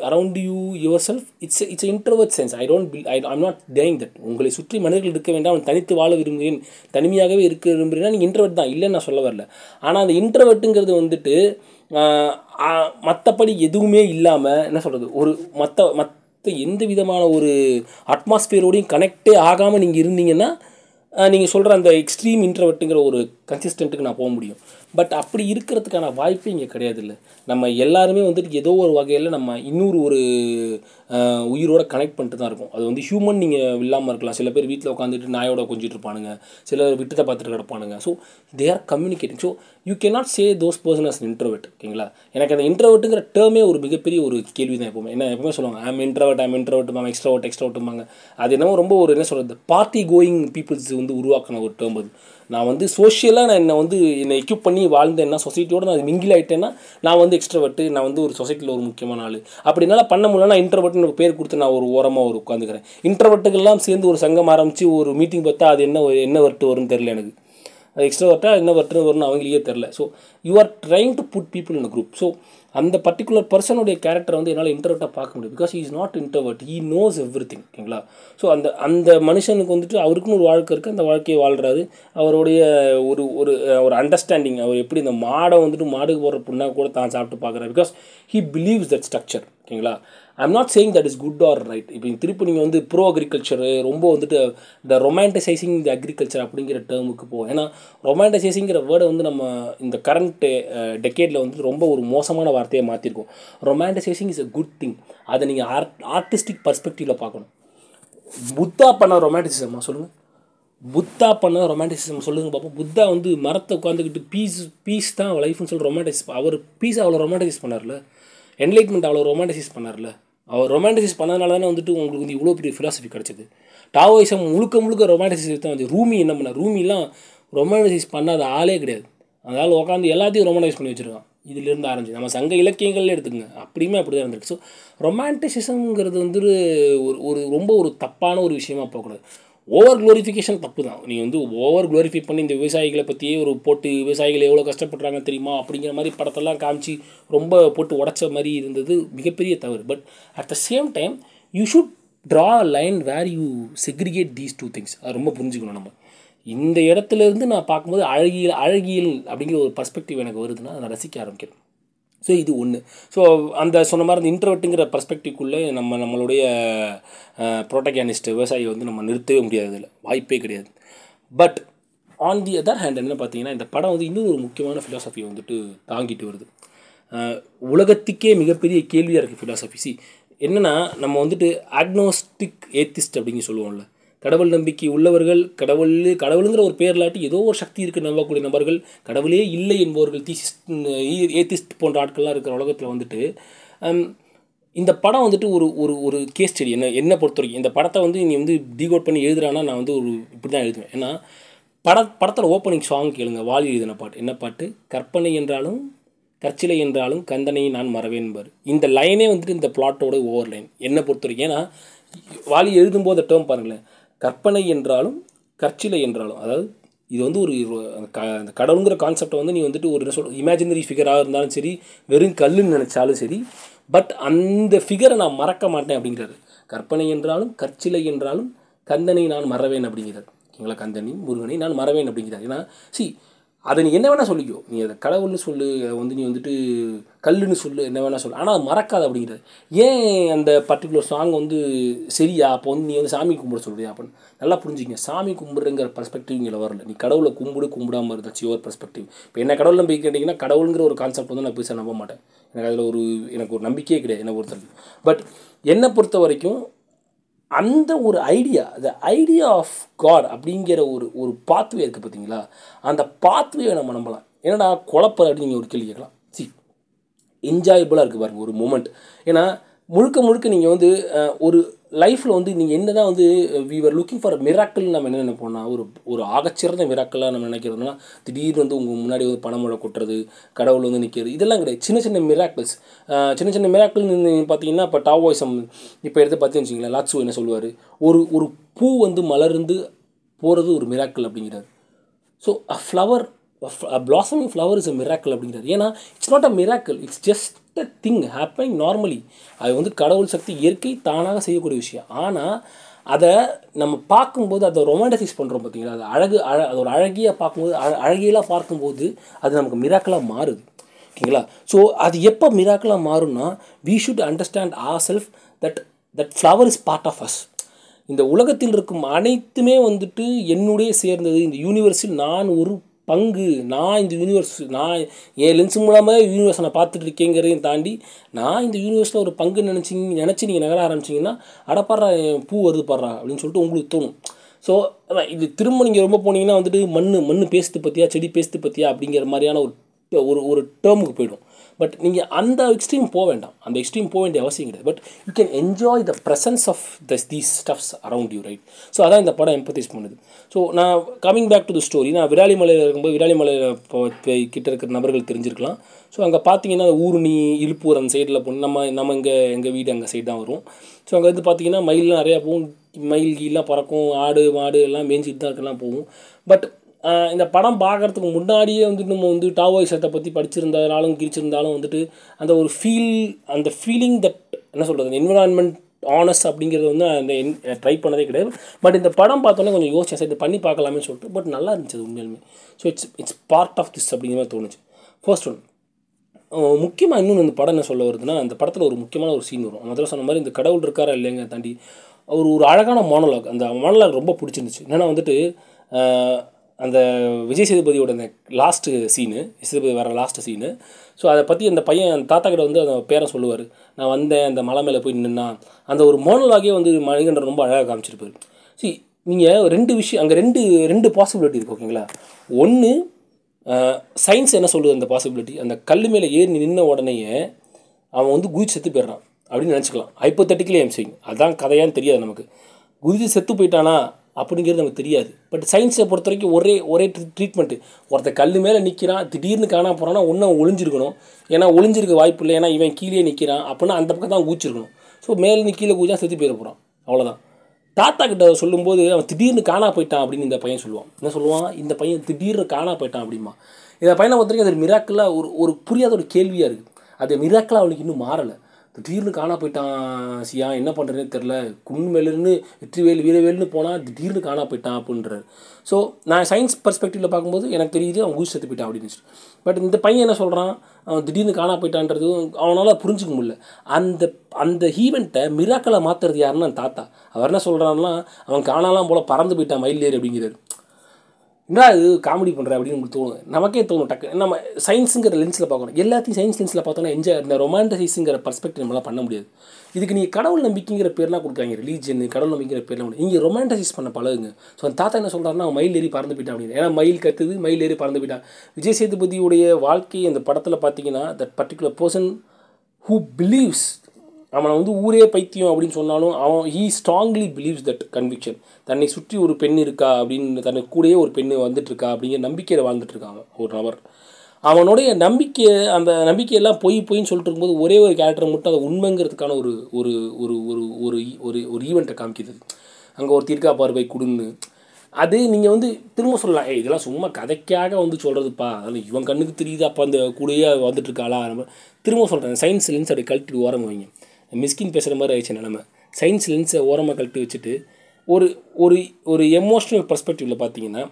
around you yourself it's it's introvert sense I don't feel I I'm not டேயிங் that உங்களை சுற்றி மனிதர்கள் இருக்க வேண்டாம். அவன் தனித்து வாழ விரும்புகிறேன். தனிமையாகவே இருக்க விரும்புகிறேன் நீங்கள் இன்டர்வெட் தான். இல்லைன்னு நான் சொல்ல வரல. ஆனால் அந்த இன்டர்வெட்டுங்கிறது வந்துட்டு மற்றபடி எதுவுமே இல்லாமல் என்ன சொல்கிறது ஒரு மற்ற மற்ற எந்த விதமான ஒரு அட்மாஸ்பியரோடையும் கனெக்டே ஆகாமல் நீங்கள் இருந்தீங்கன்னா நீங்கள் சொல்கிற அந்த எக்ஸ்ட்ரீம் இன்ட்ரவர்ட்டுங்கிற ஒரு கன்சிஸ்டண்ட்டுக்கு நான் போக முடியும். பட் அப்படி இருக்கிறதுக்கான வாய்ப்பே இங்கே கிடையாது இல்லை நம்ம எல்லாருமே வந்துட்டு ஏதோ ஒரு வகையில் நம்ம இன்னொரு ஒரு உயிரோட கனெக்ட் பண்ணிட்டு தான் இருக்கும். அது வந்து ஹியூமன் நீங்கள் இல்லாமல் இருக்கலாம். சில பேர் வீட்டில் உட்காந்துட்டு நாயோட கொஞ்சிட்டு இருப்பானுங்க. பேர் விட்டுத்தை பார்த்துட்டு கிடப்பானுங்க. So they are communicating so you can not say those person as introvert ஓகேங்களா எனக்கு அந்த இன்ட்ரவர்ட்டுங்கிற டேர்மே ஒரு மிகப்பெரிய ஒரு கேள்வி தான் எப்போவுமே. என்ன எப்பவுமே சொல்லுவாங்க I'm introvert I'm introvert ma'am extrovert எக்ஸ்ட்ராவர்ட்டுமாங்க அது என்னமோ ரொம்ப ஒரு என்ன சொல்கிறது பார்ட்டி கோயிங் பீப்புள்ஸ் வந்து உருவாக்கின ஒரு டேர்ம் அது. நான் வந்து சோஷியலாக நான் என்னை வந்து என்னை எக்யூப் பண்ணி வாழ்ந்தேன்னா சொசைட்டியோட நான் மிங்கில் ஆகிட்டேன்னா நான் வந்து எக்ஸ்ட்ரவர்ட்டு நான் வந்து ஒரு சொசைட்டியில் ஒரு முக்கியமான ஆள். அப்படி என்னால் பண்ண முடியலன்னா இன்டர்வெட்டுன்னு பேர் கொடுத்து நான் ஒரு ஓரமாக ஒரு உட்காந்துக்கிறேன். இன்டர்வெட்டுக்கெல்லாம் சேர்ந்து ஒரு சங்கம் ஆரம்பித்து ஒரு மீட்டிங் பார்த்தா அது என்ன என்ன வர்ட்டு வரும்னு தெரில எனக்கு. அது எக்ஸ்ட்ரா என்ன வர்ட்டு வரும்னு அவங்களுக்கே தெரில so you are trying to put people in group so அந்த பர்டிகுலர் பர்சனுடைய கேரக்டர் வந்து என்னால் இன்டர்வர்ட்டாக பார்க்க முடியும். Because is not introvert he knows everything ஓகேங்களா ஸோ அந்த அந்த மனுஷனுக்கு வந்துட்டு அவருக்குன்னு ஒரு வாழ்க்கை இருக்குது அந்த வாழ்க்கையை வாழ்கிறாரு அவருடைய ஒரு ஒரு ஒரு அண்டர்ஸ்டாண்டிங் அவர் எப்படி இந்த மாடை வந்துட்டு மாடுக்கு போடுற புண்ணாக கூட தான் சாப்பிட்டு பார்க்குறாரு. Because he believes that structure ஓகேங்களா? I'm not saying that is good or right இப்போ திருப்பி நீங்கள் வந்து ப்ரோ அக்ரிகல்ச்சரு ரொம்ப வந்துட்டு இந்த ரொமான்டிசைசிங் தி அக்ரிகல்ச்சர் அப்படிங்கிற டேர்முக்கு போகும் ஏன்னா ரொமான்டிசைசிங்கிற வேர்டை வந்து நம்ம இந்த கரண்ட் டெக்கேட்டில் வந்து ரொம்ப ஒரு மோசமான வார்த்தையை மாற்றிருக்கோம் romanticising is a good thing அதை நீங்கள் ஆர்ட் ஆர்டிஸ்டிக் பர்ஸ்பெக்டிவில் பார்க்கணும். புத்தா பண்ண ரொமான்டிசிசமா சொல்லுங்கள் புத்தா பண்ண ரொமான்டிசிசம் சொல்லுங்க பார்ப்போம் புத்தா வந்து மரத்தை உட்காந்துக்கிட்டு பீஸ் பீஸ் தான் லைஃப்னு சொல்லி ரொமான்டிஸ் அவர் பீஸ் அவ்வளோ ரொமான்டைஸ் பண்ணார்ல. என்லைட்மெண்ட் அவ்வளோ ரொமான்டிசைஸ் பண்ணார்ல. அவர் ரொமான்டிசைஸ் பண்ணதுனால தானே வந்துட்டு உங்களுக்கு வந்து இவ்வளோ பெரிய ஃபிலாசபி கிடச்சிது. டாவோயிசம் முழுக்க முழுக்க ரொமான்டிசைஸ் தான் வந்து ரூமி என்ன பண்ணார்? ரூமிலாம் ரொமான்டிசைஸ் பண்ணாத ஆளே கிடையாது. அதனால் உட்காந்து எல்லாத்தையும் ரொமான்டைஸ் பண்ணி வச்சுருக்கான். இதிலிருந்து ஆரம்பிச்சு. நம்ம சங்க இலக்கியங்கள்ல எடுத்துக்கங்க. அப்படியுமே அப்படி தான் இருந்திருக்கு. ஸோ ரொமான்டிசிசம்ங்கிறது வந்து ஒரு ஒரு ரொம்ப ஒரு தப்பான ஒரு விஷயமா போகக்கூடாது. ஓவர் க்ளோரிஃபிகேஷன் தப்பு தான் நீ வந்து ஓவர் க்ளோரிஃபை பண்ணி இந்த விவசாயிகளை பற்றியே ஒரு போட்டு விவசாயிகள் எவ்வளோ கஷ்டப்படுறாங்க தெரியுமா? அப்படிங்கிற மாதிரி படத்தெல்லாம் காமிச்சு ரொம்ப போட்டு உடச்ச மாதிரி இருந்தது மிகப்பெரிய தவறு. But at the same time you should draw line where you segregate these two things அது ரொம்ப புரிஞ்சுக்கணும் நம்ம. இந்த இடத்துல இருந்து நான் பார்க்கும்போது அழகியல் அழகியல் அப்படிங்கிற ஒரு பர்ஸ்பெக்டிவ் எனக்கு வருதுன்னா நான் ரசிக்க ஆரம்பிக்கிறேன். ஸோ இது ஒன்று ஸோ அந்த சொன்ன மாதிரி அந்த இன்ட்ரவர்ட்டுங்கிற பர்ஸ்பெக்டிவ்க்குள்ளே நம்ம நம்மளுடைய ப்ரோட்டகானிஸ்ட் விவசாயியை வந்து நம்ம நிறுத்தவே முடியாது இதில் வாய்ப்பே கிடையாது. But on the other hand என்ன பார்த்தீங்கன்னா இந்த படம் வந்து இன்னும் ஒரு முக்கியமான ஃபிலாசபியை வந்துட்டு தாங்கிட்டு வருது. உலகத்துக்கே மிகப்பெரிய கேள்வியாக இருக்குது ஃபிலாசபி சி என்னென்னா நம்ம வந்துட்டு அக்னோஸ்டிக் ஏத்திஸ்ட் அப்படின்னு சொல்லுவோம்ல. கடவுள் நம்பிக்கை உள்ளவர்கள் கடவுள் கடவுளுங்கிற ஒரு பேர் ஏதோ ஒரு சக்தி இருக்குன்னு நம்பக்கூடிய நபர்கள் கடவுளே இல்லை என்பவர்கள் தீசிஸ்ட் ஏத்திஸ்ட் போன்ற ஆட்கள்லாம் இருக்கிற உலகத்தில் வந்துட்டு இந்த படம் வந்துட்டு ஒரு ஒரு ஒரு கேஸ் ஸ்டடி என்ன என்னை பொறுத்த வரைக்கும் இந்த படத்தை வந்து நீ வந்து டீகோட் பண்ணி எழுதுறானா நான் வந்து ஒரு இப்படி தான் எழுதுவேன். ஏன்னா பட படத்தோட ஓப்பனிங் சாங் கேளுங்க வாலி எழுதின பாட்டு. என்ன பாட்டு? கற்பனை என்றாலும் கற்சிலை என்றாலும் கந்தனை நான் மறவேன்பார் இந்த லைனே வந்துட்டு இந்த பிளாட்டோட ஓவர் லைன் என்னை பொறுத்த வரைக்கும் ஏன்னா வாலி எழுதும்போது டேர்ம் பாருங்களேன் கற்பனை என்றாலும் கற்சிலை என்றாலும் அதாவது இது வந்து ஒரு அந்த க அந்த கடவுளுங்கிற கான்செப்டை வந்து நீ வந்துட்டு ஒரு என்ன சொல் இமேஜினரி ஃபிகராக இருந்தாலும் சரி வெறும் கல்லுன்னு நினச்சாலும் சரி பட் அந்த ஃபிகரை நான் மறக்க மாட்டேன் அப்படிங்கிறாரு. கற்பனை என்றாலும் கற்சிலை என்றாலும் கந்தனை நான் மறவேன் அப்படிங்கிறார். ஓகேங்களா? கந்தனையும் முருகனை நான் மறவேன் அப்படிங்கிறார். ஏன்னா சி அதை நீ என்ன வேணால் சொல்லிக்கோ. நீ அதை கடவுள்னு சொல்லு அதை வந்து நீ வந்துட்டு கல்லுன்னு சொல்லு என்ன வேணால் சொல்லு. ஆனால் அது மறக்காது அப்படிங்கிறது. ஏன் அந்த பர்டிகுலர் சாங் வந்து சரியா? அப்போ வந்து நீ வந்து சாமி கும்பிட சொல்றியா அப்படின்னு. நல்லா புரிஞ்சுங்க. சாமி கும்பிடுங்கிற பர்ஸ்பெக்டிவ் இங்கே வரல. நீ கடவுளை கும்பிடு கும்பிடாமல் இருந்தாச்சு யுவர் பர்ஸ்பெக்டிவ் இப்போ என்ன கடவுள் நம்பிக்கை கேட்டிங்கன்னா கடவுளுங்கிற ஒரு கான்செப்ட் வந்து நான் பெருசாக நம்ப மாட்டேன். எனக்கு அதில் ஒரு எனக்கு ஒரு நம்பிக்கையே கிடையாது என்னை பொறுத்தவரைக்கும். பட் என்னை பொறுத்த வரைக்கும் அந்த ஒரு idea the idea of God அப்படிங்கிற ஒரு ஒரு பாத்வே இருக்குது பார்த்தீங்களா? அந்த பாத்வே நம்ம நம்பலாம். என்னடா குழப்பம் அப்படின்னு நீங்கள் ஒரு கேள்வி கேட்கலாம். சி என்ஜாயபுளாக இருக்குது பாருங்கள் ஒரு மூமெண்ட் ஏன்னா முழுக்க முழுக்க நீங்கள் வந்து ஒரு லைஃப்பில் வந்து நீங்கள் என்ன தான் வந்து we are looking for miracle நம்ம என்ன நினைப்போம்னா ஒரு ஒரு ஆகச்சிறந்த மிராக்களாக நம்ம நினைக்கிறதுனா திடீர்னு வந்து உங்கள் முன்னாடி வந்து பணமுழை கொட்டுறது கடவுள் வந்து நிற்கிறது இதெல்லாம் கிடையாது. சின்ன சின்ன மிராக்கிள்ஸ் சின்ன சின்ன மிராக்கிள் பார்த்தீங்கன்னா இப்போ டாவோயிசம் இப்போ எடுத்து பார்த்தீங்கன்னு வச்சுங்களேன் லாட்ஸு என்ன சொல்லுவார்? ஒரு ஒரு பூ வந்து மலர்ந்து போகிறது ஒரு மிராக்கிள் அப்படிங்கிறார். So a flower blossoming flower is a miracle அப்படிங்கிறார் ஏன்னா it's not a miracle it's just a thing happening normally அது வந்து கடவுள் சக்தி இயற்கை தானாக செய்யக்கூடிய விஷயம். ஆனால் அதை நம்ம பார்க்கும்போது அதை ரொமான்டசைஸ் பண்ணுறோம் பார்த்தீங்களா அது அழகு அழ அது ஒரு அழகியாக பார்க்கும்போது அழ அழகியெல்லாம் பார்க்கும்போது அது நமக்கு மிராக்கலாக மாறுது. ஓகேங்களா? ஸோ அது எப்போ மிராக்கலாக மாறும்னா we should understand our self that that flower is part of us இந்த உலகத்தில் இருக்கும் அனைத்துமே வந்துட்டு என்னுடைய சேர்ந்தது. இந்த யூனிவர்ஸில் நான் ஒரு பங்கு நான் இந்த யூனிவர்ஸ் நான் என் லென்ஸ் மூலமாக யூனிவர்ஸை நான் பார்த்துட்டு இருக்கேங்கிறதையும் தாண்டி நான் இந்த யூனிவர்ஸில் ஒரு பங்கு நினச்சிங்க நினச்சி நீங்கள் நகர ஆரம்பிச்சிங்கன்னா அடப்பாடுறா என் பூ வருது பாடுறா அப்படின்னு சொல்லிட்டு உங்களுக்கு தோணும். ஸோ அதான் இது திரும்ப நீங்கள் ரொம்ப போனீங்கன்னா வந்துட்டு மண் மண் பேசுது பற்றியா செடி பேசுது பற்றியா அப்படிங்கிற மாதிரியான ஒரு ஒரு ஒரு டேர்முக்கு போயிடும். பட் நீங்கள் அந்த எக்ஸ்ட்ரீம் போக வேண்டாம். அந்த எக்ஸ்ட்ரீம் போக வேண்டிய அவசியம் கிடையாது. But you can enjoy the presence of thus these stuffs around you right so அதான் இந்த படம் எம்பத்தைஸ் பண்ணுது. ஸோ நான் coming back to the story நான் விராலிமலையில் இருக்கும்போது விராலிமலையில் இப்போ கிட்ட இருக்கிற நபர்கள் தெரிஞ்சிருக்கலாம். ஸோ அங்கே பார்த்தீங்கன்னா ஊருணி இழுப்பூர் அந்த சைடில் போகணும் நம்ம நம்ம இங்கே எங்கள் வீடு அங்கே சைடு தான் வரும். ஸோ அங்கே வந்து பார்த்தீங்கன்னா மயிலெலாம் நிறையா போகும். மயில் கீழெலாம் பறக்கும். ஆடு மாடு எல்லாம் மேய்ஞ்சிட்டு தான் இருக்கலாம் போகும். பட் இந்த படம் பார்க்குறதுக்கு முன்னாடியே வந்துட்டு நம்ம வந்து டாவோயிசத்தை பற்றி படிச்சிருந்ததுனாலும் கிரிச்சிருந்தாலும் வந்துட்டு அந்த ஒரு ஃபீல் அந்த ஃபீலிங் தட் என்ன சொல்கிறது என்விரான்மெண்ட் ஆனஸ்ட் அப்படிங்கிறது வந்து அந்த ட்ரை பண்ணதே கிடையாது. பட் இந்த படம் பார்த்தோன்னே கொஞ்சம் யோசிச்சேன் சரி இதை பண்ணி பார்க்கலாமே சொல்லிட்டு. பட் நல்லா இருந்துச்சு அது உண்மையிலுமே. So it's it's part of this அப்படிங்கிற மாதிரி தோணுச்சு. ஃபர்ஸ்ட் ஒன் முக்கியமாக இன்னொன்று இந்த படம் என்ன சொல்ல வருதுன்னா அந்த படத்தில் ஒரு முக்கியமான ஒரு சீன் வரும். மதுரை சொன்ன மாதிரி இந்த கடவுள் இருக்காரா இல்லைங்க தாண்டி ஒரு ஒரு அழகான மோனலாக் அந்த மோனலாக் ரொம்ப பிடிச்சிருந்துச்சு. என்னென்னா வந்துட்டு அந்த விஜய் சேதுபதியோட அந்த லாஸ்ட்டு சீனு சேதுபதி வர லாஸ்ட்டு சீனு ஸோ அதை பற்றி அந்த பையன் அந்த தாத்தா கிட்ட வந்து அந்த பேரை சொல்லுவார். நான் வந்தேன் அந்த மலை மேலே போய் நின்னா. அந்த ஒரு மோனலாகே வந்து மணிகண்டன் ரொம்ப அழகாக காமிச்சிருப்பாரு. சி நீங்கள் ரெண்டு விஷயம் அங்கே ரெண்டு ரெண்டு பாசிபிலிட்டி இருக்குது ஓகேங்களா ஒன்று சயின்ஸ் என்ன சொல்லுது அந்த பாசிபிலிட்டி அந்த கல் மேலே ஏறி நின்ன உடனேயே அவன் வந்து குதிச்சு செத்து போயிடுறான் அப்படின்னு நினச்சிக்கலாம். ஹைப்போத்தட்டிக்கலி எம்சிங் அதான் கதையான்னு தெரியாது நமக்கு. குதிச்சு செத்து போயிட்டானா அப்படிங்கிறது நமக்கு தெரியாது. பட் சயின்ஸை பொறுத்த வரைக்கும் ஒரே ஒரே ட்ரீட்மெண்ட்டு ஒருத்த கல் மேலே நிற்கிறான் திடீர்னு காணா போகிறான்னா ஒன்றும் ஒளிஞ்சிருக்கணும். ஏன்னா ஒளிஞ்சிருக்க வாய்ப்பு இல்லை. ஏன்னா இவன் கீழே நிற்கிறான் அப்படின்னா அந்த பக்கம் தான் ஊச்சிருக்கணும். ஸோ மேலே நீ கீழே குதிச்சா செத்து போயிட போகிறான் அவ்வளோதான் தாத்தா கிட்ட சொல்லும்போது அவன் திடீர்னு காணா போயிட்டான் அப்படின்னு இந்த பையன் சொல்லுவான். என்ன சொல்லுவான்? இந்த பையன் திடீர்னு காணா போயிட்டான் அப்படிமா இந்த பையனை பொறுத்த வரைக்கும் அது மிராக்கலாக ஒரு ஒரு புரியாத ஒரு கேள்வியாக இருக்குது அது மிராக்கலாக அவனுக்கு இன்னும் மாறலை. திடீர்னு காணா போயிட்டான் சியா. என்ன பண்ணுறதுனே தெரில குன்மேலிருந்து வெற்றிவேல் வீரவேல்னு போனால் திடீர்னு காணா போயிட்டான் அப்படின்றார். ஸோ நான் சயின்ஸ் பர்ஸ்பெக்டிவில் பார்க்கும்போது எனக்கு தெரியுது அவன் ஊசி செத்து போயிட்டான் அப்படின்னு பட் இந்த பையன் என்ன சொல்கிறான் அவன் திடீர்னு காணா போயிட்டான்றது அவனால் புரிஞ்சுக்க முடியல. அந்த அந்த ஈவெண்ட்டை மிராக்களை மாற்றுறது யாருன்னா தாத்தா. அவர் என்ன சொல்கிறான்னா அவன் காணாலாம் போல் பறந்து போயிட்டான் மயில் ஏறி அப்படிங்கிறார். என்ன இது காமெடி பண்ணுற அப்படின்னு உங்களுக்கு தோணும் நமக்கே தோணும் டக்கு. நம்ம சயின்ஸுங்கிற லென்ஸில் பார்க்கணும். எல்லாத்தையும் சயின்ஸ் லென்ஸில் பார்த்தோன்னா என்ஜாய் இந்த ரொமான்டசைஸுங்கிற பர்ஸ்பெக்டிவ் நம்மளால் பண்ண முடியாது. இதுக்கு நீங்கள் கடவுள் நம்பிக்கைங்கிற பேர்லாம் கொடுக்குறாங்க ரிலீஜன் கடவுள் நம்பிக்கைங்கிற பேர்லாம் கொடுங்க. இங்கே ரொமான்டசைஸ் பண்ண பழகுங்க. ஸோ அந்த தாத்தா என்ன சொல்கிறாருன்னா அவன் மயில் ஏறி பறந்து போயிட்டான் அப்படின்னு. ஏன்னா மயில் கத்துது மயில் ஏறி பறந்து போயிட்டான். விஜய் சேதுபதியுடைய வாழ்க்கை அந்த படத்தில் பார்த்தீங்கன்னா that particular person who believes அவனை வந்து ஊரே பைத்தியம் அப்படின்னு சொன்னாலும் அவன் he strongly believes that conviction தன்னை சுற்றி ஒரு பெண் இருக்கா அப்படின்னு தன்னை கூடயே ஒரு பெண் வந்துட்டு இருக்கா அப்படிங்கிற நம்பிக்கையில் வாழ்ந்துட்டுருக்காங்க ஒரு நபர். அவனுடைய நம்பிக்கை அந்த நம்பிக்கையெல்லாம் பொய் பொய்ன்னு சொல்லிட்டு இருக்கும்போது ஒரே ஒரு கேரக்டர் மட்டும் அதை உண்மைங்கிறதுக்கான ஒரு ஒரு ஒரு ஒரு ஒரு ஒரு ஒரு ஈவெண்ட்டை காமிக்கிறது அங்கே ஒரு தீர்க்கா பார்வை குடுன்னு. அது நீங்கள் வந்து திரும்ப சொல்லலாம். ஏ இதெல்லாம் சும்மா கதைக்காக வந்து சொல்கிறதுப்பா அதில் இவன் கண்ணுக்கு தெரியுது அப்போ அந்த கூடயே வந்துட்டுருக்காளா நம்ம திரும்ப சொல்கிறேன் சயின்ஸ் லென்ஸ் அப்படி கழட்டி ஓரம் வைங்க. மிஸ்கின் பேசுகிற மாதிரி ஆயிடுச்சு நிலமை சயின்ஸ் லென்ஸை ஓரமாக கழட்டி வச்சுட்டு ஒரு ஒரு ஒரு எமோஷ்னல் பர்ஸ்பெக்டிவில் பார்த்தீங்கன்னா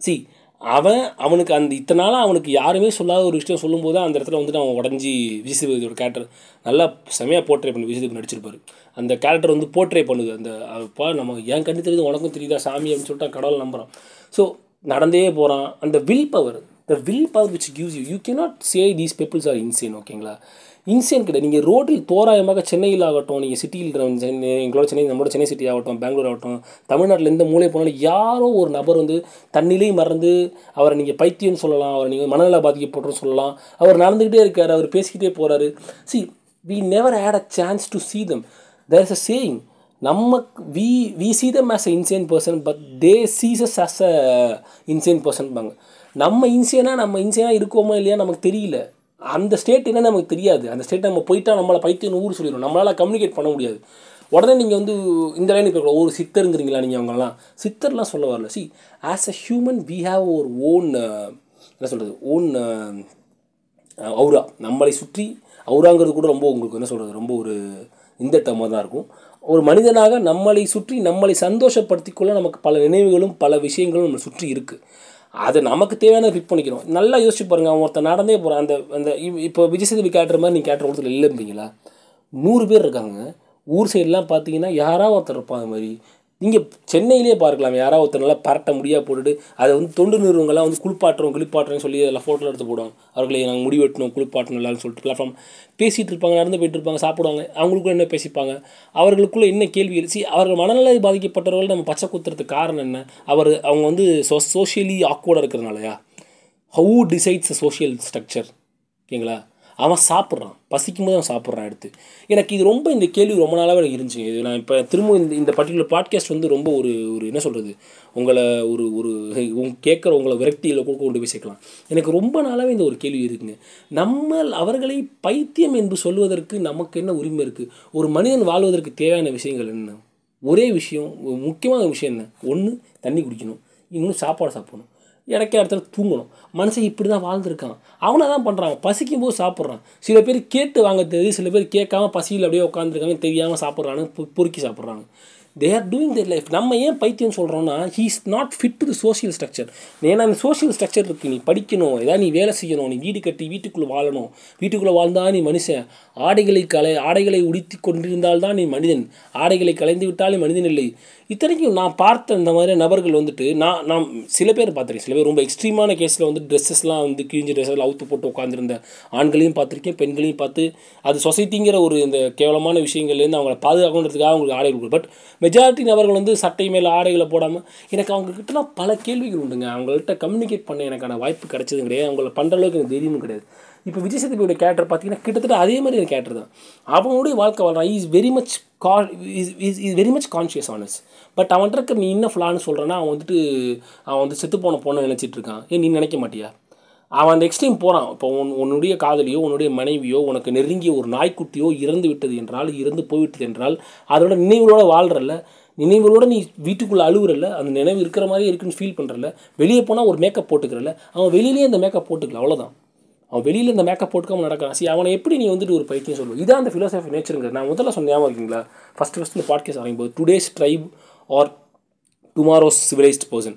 சி அவன் அவனுக்கு அந்த இத்தனை நாளாக அவனுக்கு யாருமே சொல்லாத ஒரு விஷயம் சொல்லும்போது அந்த இடத்துல வந்துட்டு அவன் உடஞ்சி விஜய் கேரக்டர் நல்லா செமையாக போர்ட்ரே பண்ணி விஜய் நடிச்சிருப்பார். நடிச்சிருப்பாரு அந்த கேரக்டர் வந்து போர்ட்ரே பண்ணுது. அந்த அப்பா நம்ம என் கண்ணு தெரியுது உனக்கும் தெரியுதா சாமி அப்படின்னு சொல்லிட்டு கடவுள் நம்புகிறான் ஸோ நடந்தே போகிறான் அந்த will power the will power which gives you you can not say these peoples are insane ஓகேங்களா இன்சேன் கிடையாது. நீங்கள் ரோட்டில் தோராயமாக சென்னையில் ஆகட்டும் நீங்கள் சிட்டியில் சென்னை எங்களோட சென்னை நம்மளோட சென்னை சிட்டி ஆகட்டும் பெங்களூர் ஆகட்டும் தமிழ்நாட்டில் எந்த மூளை போனாலும் யாரோ ஒரு நபர் வந்து தன்னிலே மறந்து அவரை நீங்கள் பைத்தியம்னு சொல்லலாம் அவரை நீங்கள் மனநல பாதிக்கப்பட்டோன்னு சொல்லலாம். அவர் நடந்துக்கிட்டே இருக்கார் அவர் பேசிக்கிட்டே போகிறாரு see we never had a chance to see them there is a saying நம்ம we we see them as a Indian person but they sees as a Indian பர்சன்பாங்க பாங்க நம்ம இன்சியனாக நம்ம இன்சியனாக இருக்கோமோ இல்லையா நமக்கு தெரியல. அந்த ஸ்டேட் என்ன நமக்கு தெரியாது. அந்த ஸ்டேட் நம்ம போயிட்டால் நம்மளை பைத்தியம் ஊர் சொல்லிடும் நம்மளால் கம்யூனிகேட் பண்ண முடியாது. உடனே நீங்கள் வந்து இந்த லைனுக்கு போய் ஒரு சித்தருங்கிறீங்களா நீங்கள் அவங்களாம் சித்தர்லாம் சொல்ல வரல. See as a human we have ஒரு ஓன் என்ன சொல்கிறது ஓன் அவுரா uh, நம்மளை சுற்றி அவுராங்கிறது கூட ரொம்ப உங்களுக்கு என்ன சொல்கிறது ரொம்ப ஒரு இந்த டம்மாக தான் இருக்கும். ஒரு மனிதனாக நம்மளை சுற்றி நம்மளை சந்தோஷப்படுத்திக்கொள்ள நமக்கு பல நினைவுகளும் பல விஷயங்களும் நம்மளை சுற்றி இருக்குது அதை நமக்கு தேவையான பிக் பண்ணிக்கணும். நல்லா யோசிச்சு பாருங்கள் அவன் ஒருத்தன் நடந்தே போகிறான் அந்த அந்த இப்போ விஜய் சேதுபதி கேட்டுற மாதிரி நீங்கள் கேட்டுற ஒருத்தர் இல்லைன்றீங்களா? நூறு பேர் இருக்காங்க. ஊர் சைடெலாம் பார்த்தீங்கன்னா யாராவது ஒருத்தர் இருப்பான் அது மாதிரி. நீங்கள் சென்னையிலே பார்க்கலாம். யாராவது ஒருத்தர் நல்லா பரட்ட முடியாக போட்டுட்டு அதை வந்து தொண்டு நிறுவனங்கள்லாம் வந்து குளிப்பாட்டுறோம் குளிப்பாட்டுறோன்னு சொல்லி அதில் ஃபோட்டோ எடுத்து போடுவாங்க. அவர்களை நாங்கள் முடி வெட்டணும் குளிப்பாட்டணும் எல்லாரும் சொல்லிட்டு பிளாட்ஃபார்ம் பேசிகிட்டு இருப்பாங்க நடந்து போயிட்டு இருப்பாங்க சாப்பிடுவாங்க. அவங்களுக்குள்ள என்ன பேசிப்பாங்க? அவர்களுக்குள்ளே என்ன கேள்வி சி அவர்கள் மனநிலை பாதிக்கப்பட்டவர்கள் நம்ம பச்சை குத்துறதுக்கு காரணம் என்ன? அவர் அவங்க வந்து சோ சோஷியலி ஆக்வர்டாக இருக்கிறதுனாலயா? ஹவு டிசைட்ஸ் சோஷியல் ஸ்ட்ரக்சர் ஓகேங்களா அவன் சாப்பிட்றான். பசிக்கும் போது அவன் சாப்பிட்றான் எடுத்து. எனக்கு இது ரொம்ப இந்த கேள்வி ரொம்ப நாளாகவே எனக்கு இருந்துச்சு. இது நான் இப்போ திரும்ப இந்த இந்த பர்டிகுலர் பாட்காஸ்ட் வந்து ரொம்ப ஒரு ஒரு என்ன சொல்கிறது உங்களை ஒரு ஒரு உங்க கேட்குற உங்களை விரக்தியில் கூட கொண்டு போய் சேர்க்கலாம். எனக்கு ரொம்ப நாளாகவே இந்த ஒரு கேள்வி இருக்குங்க. நம்ம அவர்களை பைத்தியம் என்று சொல்வதற்கு நமக்கு என்ன உரிமை இருக்குது ஒரு மனிதன் வாழ்வதற்கு தேவையான விஷயங்கள் என்ன? ஒரே விஷயம் முக்கியமான விஷயம் என்ன? ஒன்று தண்ணி குடிக்கணும். இன்னும் சாப்பாடு சாப்பிடணும். இடக்கே இடத்துல தூங்கணும். மனுஷன் இப்படி தான் வாழ்ந்துருக்கான். அவனை தான் பண்ணுறான் பசிக்கும் போது சாப்பிட்றான். சில பேர் கேட்டு வாங்க தெரியுது. சில பேர் கேட்காம பசியில் அப்படியே உட்காந்துருக்காங்க தெரியாமல் சாப்பிட்றாங்க பொறுக்கி சாப்பிட்றாங்க. They are doing their life நம்ம ஏன் பைத்தியம் சொல்கிறோன்னா he is not fit to the social structure ஏன்னா அந்த சோஷியல் ஸ்ட்ரக்சர் இருக்குது நீ படிக்கணும் ஏதாவது நீ வேலை செய்யணும் நீ வீடு கட்டி வீட்டுக்குள்ளே வாழணும். வீட்டுக்குள்ளே வாழ்ந்தால் நீ மனுஷன். ஆடைகளை கலை ஆடைகளை உடுத்தி கொண்டிருந்தால் தான் நீ மனிதன். ஆடைகளை கலைந்து விட்டால் நீ மனிதன் இல்லை. இத்தனைக்கும் நான் பார்த்த இந்த மாதிரி நபர்கள் வந்துட்டு நான் நான் சில பேர் பார்த்துருக்கேன். சில பேர் ரொம்ப எக்ஸ்ட்ரீமான கேஸில் வந்து ட்ரெஸ்ஸஸ்லாம் வந்து கிழிஞ்சு ட்ரெஸ்ஸில் அவுத்து போட்டு உட்காந்துருந்த ஆண்களையும் பார்த்துருக்கேன் பெண்களையும் பார்த்து. அது சொசைட்டிங்கிற ஒரு இந்த கேவலமான விஷயங்கள்லேருந்து அவங்கள பாதுகாக்கணுன்றதுக்காக அவங்களுக்கு ஆடை கொடுக்குது பட் மெஜாரிட்டி நபர்கள் வந்து சட்டை மேலே ஆடைகளை போடாமல் எனக்கு அவங்கக்கிட்டலாம் பல கேள்விகள் உண்டுங்க. அவங்கள்ட்ட கம்யூனிகேட் பண்ண எனக்கான வாய்ப்பு கிடைச்சதும் கிடையாது. அவங்கள பண்ணுற அளவுக்கு எனக்கு தைரியமும் கிடையாது. இப்போ விஜய் சேதுபதியோட கேரக்டர் பார்த்தீங்கன்னா கிட்டத்தட்ட அதே மாதிரி ஒரு கேரக்டர் தான். அவனுடைய வாழ்க்கை வாழ்றான். இஸ் வெரி மச் கா is is very much conscious honest but அவன்கிட்ட இருக்க நீ என்ன ஃப்ளான்னு சொல்கிறேன்னா அவன் வந்துட்டு அவன் வந்து செத்து போன பொண்ணை நினச்சிட்டு இருக்கான். ஏன் நீ நினைக்க மாட்டியா? அவன் அந்த எக்ஸ்ட்ரீம் போகிறான் இப்போ உன் உன்னுடைய காதலியோ உன்னுடைய மனைவியோ உனக்கு நெருங்கிய ஒரு நாய்க்குட்டியோ இறந்து விட்டது என்றால் இறந்து போய்விட்டது என்றால் அதோட நினைவுகளோடு வாழ்கிறல்ல நினைவுகளோட நீ வீட்டுக்குள்ளே அழுகுறல்ல அந்த நினைவு இருக்கிற மாதிரி இருக்குன்னு ஃபீல் பண்ணுறல வெளியே போனால் ஒரு மேக்கப் போட்டுக்கிறல்ல. அவன் வெளியிலேயே அந்த மேக்கப் போட்டுக்கல அவ்வளோதான் அவன் வெளியில் இந்த மேக்கப் போட்டுக்காம நடக்கிறான். சரி அவனை எப்படி நீ வந்துட்டு ஒரு பைத்தியம் சொல்லுவோம் இதான் அந்த ஃபிலோசஃபி நேச்சருங்க நான் முதல்ல சொன்ன ஞாபகம் இருக்கீங்களா? ஃபஸ்ட்டு ஃபஸ்ட்டு இந்த பாட்காஸ்ட் ஆரம்பிக்கும் today's tribe or tomorrow's civilised person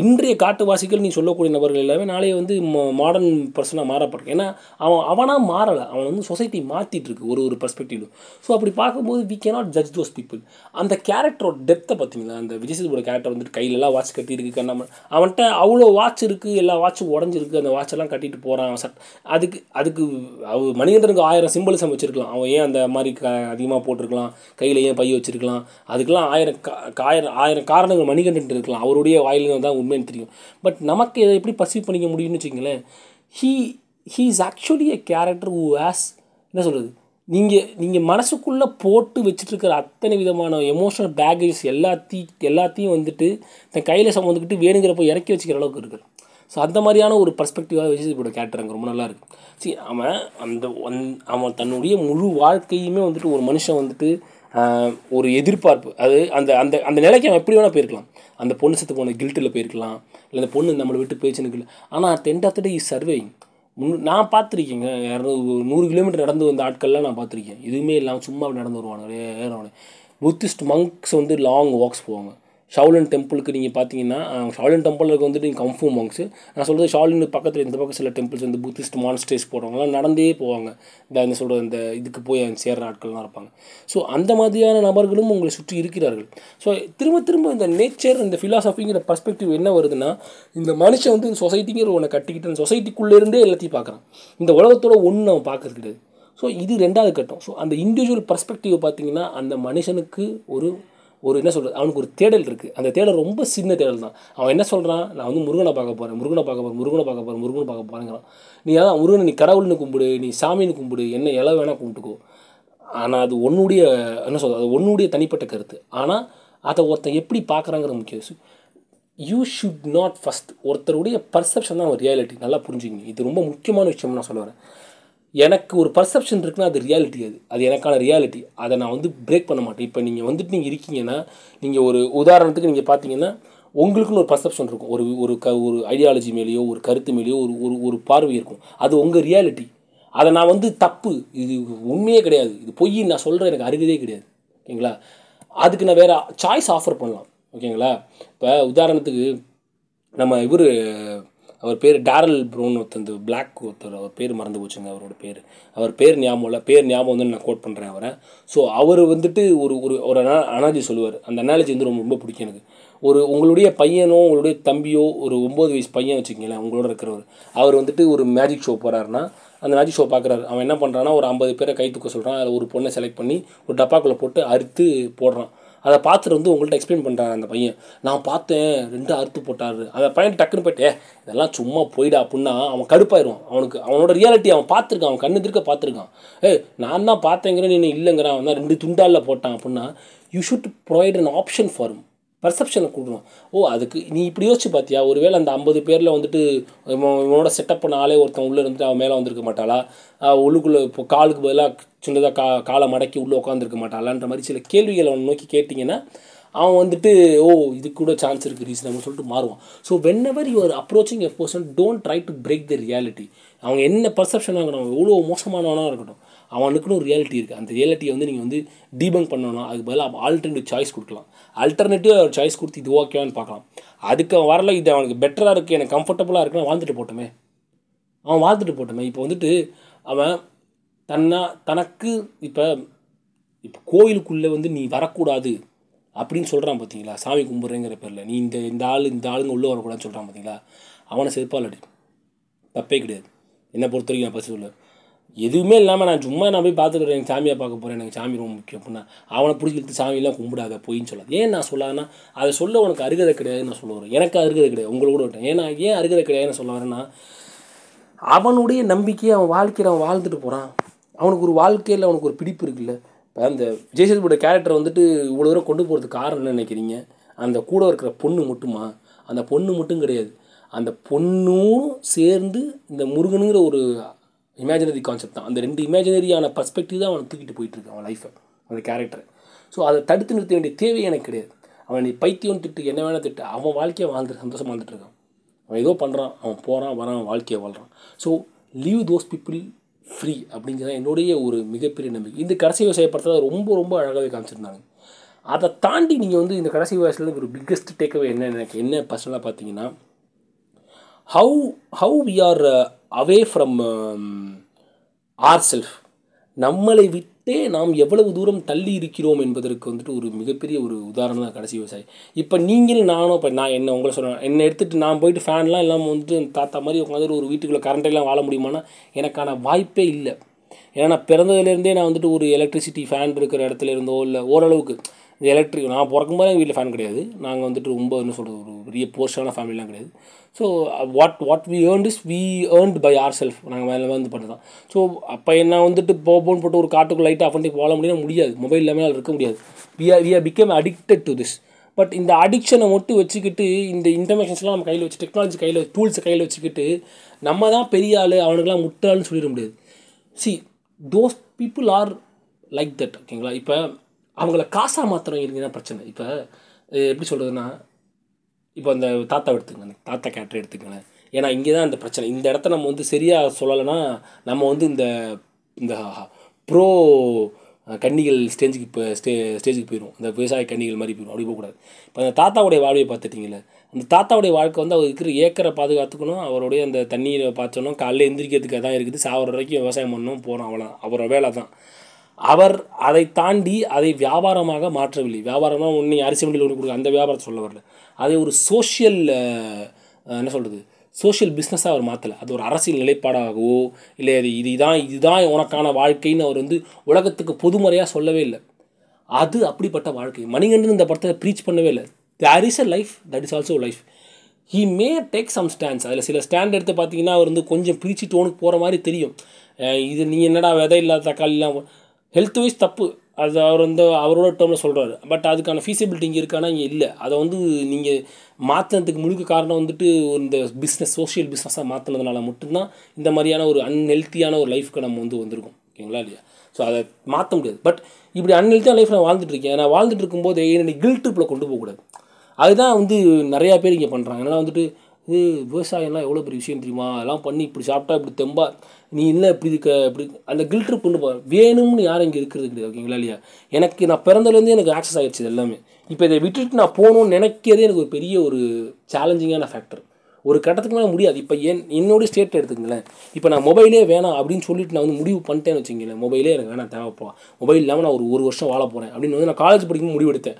இன்றைய காட்டுவாசிகள் நீ சொல்லக்கூடிய நபர்கள் எல்லாமே நாளைய வந்து மாடர்ன் பர்சனாக மாறப்படுறேன் ஏன்னா அவன் அவனாக மாறலை. அவன் வந்து சொசைட்டி மாற்றிட்டு இருக்கு ஒரு ஒரு பர்ஸ்பெக்டிவ் ஸோ அப்படி பார்க்கும்போது we cannot judge those people அந்த கேரக்டரோட டெப்த்தை பார்த்தீங்களா? அந்த விஜய் கேரக்டர் வந்துட்டு கையிலலாம் வாட்ச் கட்டியிருக்கு கண்ணாம. அவன்கிட்ட அவ்வளோ வாட்ச் இருக்குது எல்லா வாட்சும் உடஞ்சிருக்கு அந்த வாட்செல்லாம் கட்டிட்டு போகிறான் சட் அதுக்கு அதுக்கு அவ மணிகண்டனுக்கு ஆயிரம் சிம்பிளிசம் வச்சுருக்கலாம். அவன் ஏன் அந்த மாதிரி க அதிகமாக போட்டிருக்கலாம்? கையில் ஏன் பைய வச்சிருக்கலாம்? அதுக்கெல்லாம் ஆயிரம் கா ஆயிரம் ஆயிரம் காரணங்கள் மணிகண்டன் இருக்கலாம். அவருடைய வாயிலிருந்து தான் உண்மைன்னு தெரியும். பட் நமக்கு இதை எப்படி பர்சீவ் பண்ணிக்க முடியும்னு வச்சுங்களேன் he he is actually a character who has என்ன சொல்கிறது நீங்கள் நீங்கள் மனசுக்குள்ளே போட்டு வச்சுட்டுருக்கிற அத்தனை விதமான எமோஷனல் பேகேஜஸ் எல்லாத்தையும் எல்லாத்தையும் வந்துட்டு தன் கையில் சம்மந்துக்கிட்டு வேணுங்கிறப்ப இறக்கி வச்சுக்கிற அளவுக்கு இருக்குது ஸோ அந்த மாதிரியான ஒரு பர்ஸ்பெக்டிவாக வச்சு சேதுபதியோட கேரக்டர் அங்கே ரொம்ப நல்லா இருக்குது சரி அவன் அந்த ஒன்- அவன் தன்னுடைய முழு வாழ்க்கையுமே வந்துட்டு ஒரு மனுஷன் வந்துட்டு ஒரு எதிர்பார்ப்பு. அது அந்த அந்த அந்த நிலைக்கு அவன் எப்படி வேணால் போயிருக்கலாம். அந்த பொண்ணு செத்து போன கில்ட்டில் போயிருக்கலாம். இல்லை அந்த பொண்ணு நம்மளை விட்டு போயிடுச்சுன்னு இல்லை ஆனால் at end of the day is surveying முன் நான் பார்த்துருக்கேங்க இரநூறு நூறு கிலோமீட்டர் நடந்து வந்த ஆட்கள்லாம் நான் பார்த்துருக்கேன். எதுவுமே இல்லாமல் சும்மா நடந்து வருவாங்க ஏறவனே புத்திஸ்ட் மங்க்ஸ் வந்து லாங் வாக்ஸ் போவாங்க. ஷாவ்லின் டெம்பிளுக்கு நீங்கள் பார்த்தீங்கன்னா ஷாவ்லின் இருக்க வந்துட்டு நீங்கள் கம்ஃபூ மாங்க்ஸு நான் சொல்கிறது ஷாவ்லின் பக்கத்தில் இந்த பக்கம் சில டெம்பிள்ஸ் வந்து புத்திஸ்ட் மான்ஸ்டேஸ் போகிறவங்களாம் நடந்தே போவாங்க. இந்த என்ன சொல்கிறது இந்த இதுக்கு போய் சேர்ற ஆட்கள்லாம் இருப்பாங்க. ஸோ அந்த மாதிரியான நபர்களும் உங்களை சுற்றி இருக்கிறார்கள். ஸோ திரும்ப திரும்ப இந்த நேச்சர் இந்த ஃபிலாசபிங்கிற பர்ஸ்பெக்டிவ் என்ன வருதுன்னா இந்த மனுஷன் வந்து சொசைட்டிங்கிற ஒன்று கட்டிக்கிட்டு அந்த சொசைட்டிக்குள்ளேருந்தே எல்லாத்தையும் பார்க்குறான் இந்த உலகத்தோட ஒன்று அவன் பார்க்கறது கிடையாது. ஸோ இது ரெண்டாவது கட்டம். ஸோ அந்த இண்டிவிஜுவல் பர்ஸ்பெக்டிவ் பார்த்தீங்கன்னா அந்த மனுஷனுக்கு ஒரு ஒரு என்ன சொல்கிறது அவனுக்கு ஒரு தேடல் இருக்குது அந்த தேடல் ரொம்ப சின்ன தேடல் தான். அவன் என்ன சொல்கிறான் நான் வந்து முருகனை பார்க்க போகிறேன் முருகனை பார்க்க போகிறேன் முருகனை பார்க்க போகிறேன் முருகனை பார்க்க போகிறேங்கிறான் நீ அதான் முருகனை நீ கடவுள்னு கும்பிடு நீ சாமின்னு கும்பிடு என்ன இலை வேணால் கும்பிட்டுக்கோ. ஆனால் அது உன்னுடைய என்ன சொல்கிறது அது ஒன்னுடைய தனிப்பட்ட கருத்து. ஆனால் அதை ஒருத்தன் எப்படி பார்க்குறாங்கிற விஷயம் யூ ஷுட் நாட் ஃபஸ்ட் ஒருத்தருடைய பர்செப்ஷன் தான் ஒரு ரியாலிட்டி நல்லா புரிஞ்சுக்கணும் இது ரொம்ப முக்கியமான விஷயம் நான் சொல்ல வரேன். எனக்கு ஒரு பர்செப்ஷன் இருக்குன்னா அது ரியாலிட்டி அது. அது எனக்கான ரியாலிட்டி அதை நான் வந்து பிரேக் பண்ண மாட்டேன். இப்போ நீங்கள் வந்துட்டு நீங்கள் இருக்கீங்கன்னா நீங்கள் ஒரு உதாரணத்துக்கு நீங்கள் பார்த்தீங்கன்னா உங்களுக்குன்னு ஒரு பர்செப்ஷன் இருக்கும். ஒரு ஒரு க ஒரு ஐடியாலஜி மேலேயோ ஒரு கருத்து மேலேயோ ஒரு ஒரு ஒரு பார்வை இருக்கும். அது உங்கள் ரியாலிட்டி அதை நான் வந்து தப்பு. இது உண்மையே கிடையாது. இது பொய் நான் சொல்கிறேன் எனக்கு அருகதே கிடையாது. ஓகேங்களா? அதுக்கு நான் வேறு சாய்ஸ் ஆஃபர் பண்ணலாம். ஓகேங்களா? இப்போ உதாரணத்துக்கு நம்ம இவர் அவர் பேர் டேரல் ப்ரூன் ஒருத்தர் பிளாக் ஒருத்தர் அவர் பேர் மறந்து போச்சுங்க அவரோட பேர். அவர் பேர் ஞாபகம் இல்லை பேர் ஞாபகம் வந்து நான் கோட் பண்ணுறேன் அவரை. ஸோ அவர் வந்துட்டு ஒரு ஒரு ஒரு அனாலஜி சொல்லுவார். அந்த அனாலஜி வந்து ரொம்ப ரொம்ப பிடிக்கும் எனக்கு. ஒரு உங்களுடைய பையனோ உங்களுடைய தம்பியோ ஒரு ஒம்பது வயசு பையன் வச்சுக்கிங்களேன் உங்களோட இருக்கிறவர். அவர் வந்துட்டு ஒரு மேஜிக் ஷோ போகிறாருன்னா அந்த மேஜிக் ஷோ பார்க்குறாரு அவன் என்ன பண்ணுறான்னா ஒரு ஐம்பது பேரை கை தூக்க சொல்கிறான் அதில் ஒரு பொண்ணை செலக்ட் பண்ணி ஒரு டப்பாக்குள்ளே போட்டு அறுத்து போடுறான். அதை பார்த்துட்டு வந்து உங்கள்கிட்ட எக்ஸ்பிளைன் பண்ணுறான் அந்த பையன். நான் பார்த்தேன் ரெண்டு அறுத்து போட்டாரு. அந்த பையன் டக்குன்னு போயிட்டு இதெல்லாம் சும்மா போயிடா அப்படின்னா அவன் கடுப்பாயிரும். அவனுக்கு அவனோட ரியாலிட்டி அவன் பார்த்துருக்கான். அவன் கண்ணு திருக்க பார்த்துருக்கான். ஏய் நான் தான் பார்த்தேங்கிறேன் நீ இல்லைங்கிறான். அவன் தான் ரெண்டு துண்டாலில் போட்டான் அப்படின்னா you should provide an option for பர்செப்ஷனை கொடுக்கணும். ஓ அதுக்கு நீ இப்படி யோசிச்சு பார்த்தியா ஒருவேளை அந்த ஐம்பது பேரில் வந்துட்டு இவனோட செட்டப் பண்ண ஆளே ஒருத்தன் உள்ளே இருந்துட்டு அவன் மேலே வந்திருக்க மாட்டாளா? உள்ளுக்குள்ளே இப்போ காலுக்கு பதிலாக சின்னதாக கா காலை மடக்கி உள்ளே உட்காந்துருக்க மாட்டாளான்ற மாதிரி சில கேள்விகளை அவனை நோக்கி கேட்டிங்கன்னா அவன் வந்துட்டு ஓ இது கூட சான்ஸ் இருக்குது ரீசன் சொல்லிட்டு மாறுவான். So whenever you approaching a person don't try to break the reality அவங்க என்ன பர்செப்ஷன் ஆகணும் எவ்வளோ மோசமானவனாக இருக்கட்டும் அவனுக்குன்னு ஒரு ரியாலிட்டி இருக்குது அந்த ரியாலிட்டியை வந்து நீங்கள் வந்து டீபங்க் பண்ணணும் அதுக்கு பதிலாக ஆல்டர்னேட்டிவ் சாய்ஸ் கொடுக்கலாம். அல்டர்னேட்டிவ் ஒரு சாய்ஸ் கொடுத்து இது ஓகேவான்னு பார்க்கலாம். அதுக்கு அவன் வரல இது அவனுக்கு பெட்டராக இருக்குது எனக்கு கம்ஃபர்டபுளாக இருக்குன்னு வாழ்ந்துட்டு போட்டோமே. அவன் வாழ்ந்துட்டு போட்டோமே. இப்போ வந்துட்டு அவன் தன்னா தனக்கு இப்போ இப்போ கோயிலுக்குள்ளே வந்து நீ வரக்கூடாது அப்படின்னு சொல்கிறான் பார்த்தீங்களா சாமி கும்பிட்றேங்கிற பேரில். நீ இந்த இந்த ஆள் இந்த ஆளுங்க உள்ளே வரக்கூடாதுன்னு சொல்கிறான் பார்த்தீங்களா அவனை செருப்பால் அடி. தப்பே கிடையாது. என்னை பொறுத்த வரைக்கும் நான் பசி சொல்லுவேன் எதுவுமே இல்லாமல் நான் சும்மா நான் போய் பார்த்துட்டு எனக்கு சாமியை பார்க்க போகிறேன் எனக்கு சாமி ரொம்ப முக்கியம் அப்படின்னா அவனை பிடிச்சிக்கிட்டு சாமியெல்லாம் கும்பிடாத போயின்னு சொல்லாது ஏன் நான் சொல்லாதுன்னா அதை சொல்ல உனக்கு அருகதை கிடையாதுன்னு நான் சொல்ல வரேன். எனக்கு அருகதை கிடையாது. உங்களை கூட விட்டேன். ஏன்னா ஏன் அருகதை கிடையாதுன்னு சொல்ல வரேன்னா அவனுடைய நம்பிக்கையை அவன் வாழ்க்கையில் அவன் வாழ்ந்துட்டு போகிறான் அவனுக்கு ஒரு வாழ்க்கையில் அவனுக்கு ஒரு பிடிப்பு இருக்குல்ல? இப்போ அந்த ஜெய்சேதுபோட கேரக்டரை வந்துட்டு இவ்வளோ தூரம் கொண்டு போகிறதுக்கு காரணம் என்ன நினைக்கிறீங்க? அந்த கூட இருக்கிற பொண்ணு மட்டுமா? அந்த பொண்ணு மட்டும் கிடையாது. அந்த பொண்ணும் சேர்ந்து இந்த முருகனுங்கிற ஒரு இமேஜினரி கான்செப்ட் தான். அந்த ரெண்டு இமேஜினரியான பர்ஸ்பெக்டிவ் தான் அவனை தூக்கிட்டு போயிட்டுருக்கு அவன் லைஃப்பை அந்த கேரக்டரை ஸோ அதை தடுத்து நிறுத்த வேண்டிய தேவை எனக்கு கிடையாது. அவன் நீ பைத்தியம் திட்டு என்ன வேணால் திட்டு அவன் வாழ்க்கையை வாழ்ந்து சந்தோஷமாக வாழ்ந்துட்டு இருக்கான். அவன் ஏதோ பண்ணுறான் அவன் போகிறான் வரான் அவன் வாழ்க்கையை வாழ்கிறான் so leave those people free அப்படிங்கிறது என்னுடைய ஒரு மிகப்பெரிய நம்பிக்கை. இந்த கடைசி விவசாயப்படுறத ரொம்ப ரொம்ப அழகாகவே காமிச்சிருந்தாங்க. அதை தாண்டி நீங்கள் வந்து இந்த கடைசி வயசில் ஒரு பிக்கஸ்ட் டேக்அவே என்ன எனக்கு என்ன பர்சனலாக பார்த்தீங்கன்னா how how we are away from our self நம்மளை விட்டு நாம் எவ்வளவு தூரம் தள்ளி இருக்கிறோம் என்பதற்கு வந்துட்டு ஒரு மிகப்பெரிய ஒரு உதாரணம் தான் கடைசி விவசாயி. இப்போ நீங்களும் நானும் இப்போ நான் என்ன உங்களை சொல்கிறேன் என்னை எடுத்துகிட்டு நான் போயிட்டு ஃபேன்லாம் இல்லாமல் வந்துட்டு தாத்தா மாதிரி உட்காந்து ஒரு வீட்டுக்குள்ளே கரண்ட் எல்லாம் வாழ முடியுமானா எனக்கான வாய்ப்பே இல்லை. ஏன்னா நான் பிறந்ததுலேருந்தே நான் வந்துட்டு ஒரு எலக்ட்ரிசிட்டி ஃபேன் இருக்கிற இடத்துல இருந்தோ இல்லை ஓரளவுக்கு இந்த எலக்ட்ரிக் நான் பிறக்கும்போது எங்கள் வீட்டில் ஃபேன் கிடையாது. நாங்கள் வந்துட்டு ரொம்ப என்ன சொல்கிறது ஒரு பெரிய போர்ஷனான ஃபேமிலிலாம் கிடையாது. So what what we earned is we earned by our self நாங்கள் மேலே வந்து பண்ணுறது தான் ஸோ அப்போ என்ன வந்துட்டு போன்னு போட்டு ஒரு காட்டுக்கு லைட் ஆஃப் பண்ணிட்டு போக முடியும் முடியாது. மொபைல் இல்லாமல் இருக்க முடியாது. We are we are become addicted to this but இந்த அடிக்ஷனை மட்டும் வச்சுக்கிட்டு இந்த இன்ஃபர்மேஷன்ஸ்லாம் நம்ம கையில் வச்சு டெக்னாலஜி கையில் டூல்ஸை கையில் வச்சுக்கிட்டு நம்ம தான் பெரிய ஆள் அவனுக்கெல்லாம் முட்டாள்னு சொல்லிட முடியாது. See those people are like that ஓகேங்களா இப்போ அவங்கள காசாக மாத்திரம் இருந்தீங்கன்னா பிரச்சனை? இப்போ எப்படி சொல்கிறதுனா இப்போ அந்த தாத்தா எடுத்துக்கோங்க தாத்தா கேரக்டர் எடுத்துக்கங்களேன். ஏன்னா இங்கே தான் இந்த பிரச்சனை. இந்த இடத்த நம்ம வந்து சரியாக சொல்லலைன்னா நம்ம வந்து இந்த இந்த ப்ரோ கன்னிகள் ஸ்டேஜுக்கு இப்போ ஸ்டே ஸ்டேஜுக்கு போயிடும் இந்த விவசாய கன்னிகள் மாதிரி போயிடும் அப்படி போகக்கூடாது. இப்போ அந்த தாத்தாவுடைய வாழ்வையை பார்த்துட்டிங்களே அந்த தாத்தாவுடைய வாழ்க்கை வந்து அவர் இருக்கிற ஏக்கரை பாதுகாத்துக்கணும். அவருடைய அந்த தண்ணீரை பாய்ச்சணும். காலையில் எந்திரிக்கிறதுக்காக அதான் இருக்குது. சாவர வரைக்கும் விவசாயம் பண்ணணும் போகிறோம் அவ்வளோ அவரோட வேலை தான் அவர் அதை தாண்டி அதை வியாபாரமாக மாற்றவில்லை. வியாபாரமாக ஒன்றையும் அரிசி வண்டியில் ஒன்று கொடுக்க அந்த வியாபாரத்தை சொல்ல வரல. அதை ஒரு சோஷியல் என்ன சொல்கிறது சோஷியல் பிஸ்னஸாக அவர் மாற்றலை அது ஒரு அரசியல் நிலைப்பாடாகவோ இல்லை அது இதுதான் இதுதான் உனக்கான வாழ்க்கைன்னு அவர் வந்து உலகத்துக்கு பொதுமறையாக சொல்லவே இல்லை. அது அப்படிப்பட்ட வாழ்க்கை. மணிகண்டன் இந்த படத்தை ப்ரீச் பண்ணவே இல்லை. There is a life that is also life he may take some stands அதில் சில ஸ்டாண்ட் எடுத்து பார்த்தீங்கன்னா அவர் வந்து கொஞ்சம் பிரிச்சு டோனுக்கு போகிற மாதிரி தெரியும். இது நீ என்னடா விதை இல்லாத தக்காளிலாம் ஹெல்த் வைஸ் தப்பு. அது அவர் வந்து அவரோட டேர்மில் சொல்கிறாரு பட் அதுக்கான ஃபீஸிபிலிட்டி இங்கே இருக்கானா? இங்கே இல்லை. அதை வந்து நீங்கள் மாற்றினதுக்கு முழுக்க காரணம் வந்துட்டு இந்த பிஸ்னஸ் சோஷியல் பிஸ்னஸாக மாற்றினதுனால மட்டும்தான் இந்த மாதிரியான ஒரு அன்ஹெல்த்தியான ஒரு லைஃப்க்கு நம்ம வந்து வந்திருக்கோம். ஓகேங்களா இல்லையா? ஸோ அதை மாற்ற முடியாது. பட் இப்படி அன்ஹெல்த்தியான லைஃப் நான் வாழ்ந்துட்டு இருக்கேன். நான் வாழ்ந்துட்டு இருக்கும்போது என்னை கில்ட் ட்ரிப்பில் கொண்டு போகக்கூடாது. அதுதான் வந்து நிறையா பேர் இங்கே பண்ணுறாங்க ஏன்னா வந்துட்டு இது விவசாயம்லாம் எவ்வளோ பெரிய விஷயம் தெரியுமா? அதெல்லாம் பண்ணி இப்படி சாப்பிட்டா இப்படி தெம்பா. நீ இல்லை இப்படி இருக்க இப்படி அந்த கில்ட்ரு கொண்டு போ. வேணும்னு யாரும் இங்கே இருக்கிறது கிடையாது ஓகேங்களா இல்லையா? எனக்கு நான் பிறந்ததுலேருந்து எனக்கு ஆக்சஸ் ஆகிடுச்சு எல்லாமே. இப்போ இதை விட்டுட்டு நான் போகணும்னு நினைக்கிறதே எனக்கு ஒரு பெரிய ஒரு சேலஞ்சிங்கான ஃபேக்டர் ஒரு கட்டத்துக்கு மேலே முடியாது. இப்போ என் என்னோடய ஸ்டேட் எடுத்துக்கங்களேன். இப்போ நான் மொபைலே வேணாம் அப்படின்னு சொல்லிட்டு நான் வந்து முடிவு பண்ணிட்டேன்னு வச்சுங்களேன் மொபைலே எனக்கு வேணாம் தேவைப்பா மொபைல் இல்லாமல் நான் ஒரு ஒரு வருஷம் வாழ போகிறேன் அப்படின்னு வந்து நான் காலேஜ் படிக்கும் முடிவு எடுத்தேன்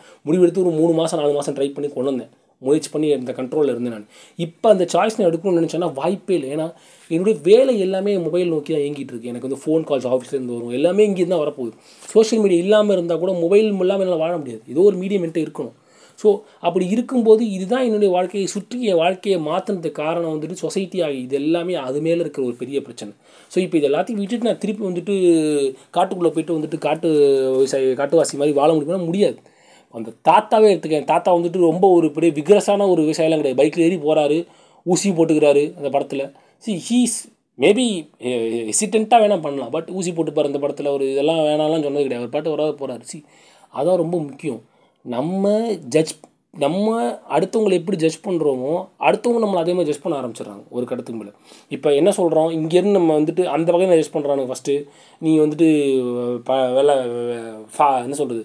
ஒரு மூணு மாதம் நாலு மாதம் ட்ரை பண்ணி கொண்டு வந்தேன். முயற்சி பண்ணி இந்த கண்ட்ரோலில் இருந்தேன் நான். இப்போ அந்த சாய்ஸ் நான் எடுக்கணும்னு நினச்சேன்னா வாய்ப்பே இல்லை. ஏன்னா என்னுடைய வேலை எல்லாமே மொபைல் நோக்கி தான் இயங்கிட்டு இருக்கு. எனக்கு வந்து ஃபோன் கால்ஸ் ஆஃபீஸ்லேருந்து வரும். எல்லாமே இங்கே தான் வரப்போகுது. சோஷியல் மீடியா இல்லாமல் இருந்தால் கூட மொபைல் இல்லாமல் என்னால் வாழ முடியாது. ஏதோ ஒரு மீடியம் என்கிட்ட இருக்கணும். ஸோ அப்படி இருக்கும்போது இதுதான் என்னுடைய வாழ்க்கையை சுற்றி என் வாழ்க்கையை மாற்றினதுக்கு காரணம் வந்துட்டு சொசைட்டி ஆகி இது எல்லாமே அது மேலே இருக்கிற ஒரு பெரிய பிரச்சனை. ஸோ இப்போ இது எல்லாத்தையும் விட்டுட்டு நான் திருப்பி வந்துட்டு காட்டுக்குள்ளே போயிட்டு வந்துட்டு காட்டு விவசாய காட்டுவாசி மாதிரி வாழ முடியும்னா முடியாது. அந்த தாத்தாவே எடுத்துக்கேன் தாத்தா வந்துட்டு ரொம்ப ஒரு பெரிய விக்ரஸான ஒரு விவசாயம்லாம் கிடையாது. பைக்கில் ஏறி போகிறாரு ஊசி போட்டுக்கிறாரு அந்த படத்தில். சி ஹீஸ் மேபி ஹெசிடென்ட்டாக வேணால் பண்ணலாம். பட் ஊசி போட்டுப்பார் அந்த படத்தில். ஒரு இதெல்லாம் வேணாம்லாம் சொன்னது கிடையாது. ஒரு பாட்டு வராது போகிறாரு சி அதான் ரொம்ப முக்கியம். நம்ம ஜட்ஜ் நம்ம அடுத்தவங்களை எப்படி ஜட்ஜ் பண்ணுறோமோ அடுத்தவங்க நம்மளை அதே மாதிரி ஜட்ஜ் பண்ண ஆரம்பிச்சிடுறாங்க ஒரு கடத்துக்கு மேலே. இப்போ என்ன சொல்கிறோம் இங்கேருந்து நம்ம வந்துட்டு அந்த வகையில் ஜட்ஜ் பண்ணுறாங்க ஃபஸ்ட்டு நீ வந்துட்டு ப வெள்ள ஃபா என்ன சொல்கிறது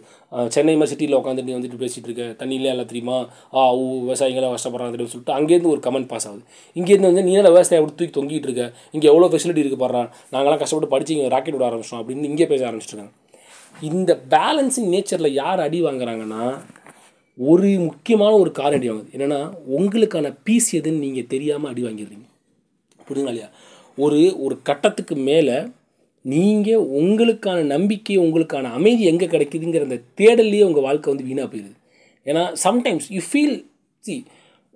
சென்னை மாதிரி சிட்டியில் உட்காந்துட்டு நீ வந்துட்டு பேசிகிட்டு இருக்க. தண்ணியிலே எல்லாம் தெரியுமா? ஆ ஊ விவசாயிகளாம் கஷ்டப்படுறாங்க தெரியும் சொல்லிட்டு அங்கேருந்து ஒரு கமெண்ட் பாஸ் ஆகுது. இங்கேருந்து வந்து நீ என்ன விவசாயம் அப்படி தூக்கி தொங்கிட்டு இருக்க? இங்கே எவ்வளோ ஃபெசிலிட்டி இருக்குது பாடுறான் நாங்களாம் கஷ்டப்பட்டு படிச்சு இங்கே ராக்கெட் விட ஆரம்பிச்சோம் அப்படின்னு இங்கே பேச ஆரம்பிச்சிருக்காங்க இந்த பேலன்சிங் நேச்சரில் யார் அடி வாங்குறாங்கன்னா ஒரு முக்கியமான ஒரு காரணம் அடி வாங்குது. என்னென்னா உங்களுக்கான பீஸ் எதுன்னு நீங்கள் தெரியாமல் அடி வாங்கிடுறீங்க. புரியுதுங்களா இல்லையா? ஒரு ஒரு கட்டத்துக்கு மேலே நீங்கள் உங்களுக்கான நம்பிக்கை உங்களுக்கான அமைதி எங்கே கிடைக்குதுங்கிற அந்த தேடல்லையே உங்கள் வாழ்க்கை வந்து வீணாக போயிடுது. ஏன்னா சம்டைம்ஸ் யூ ஃபீல் சி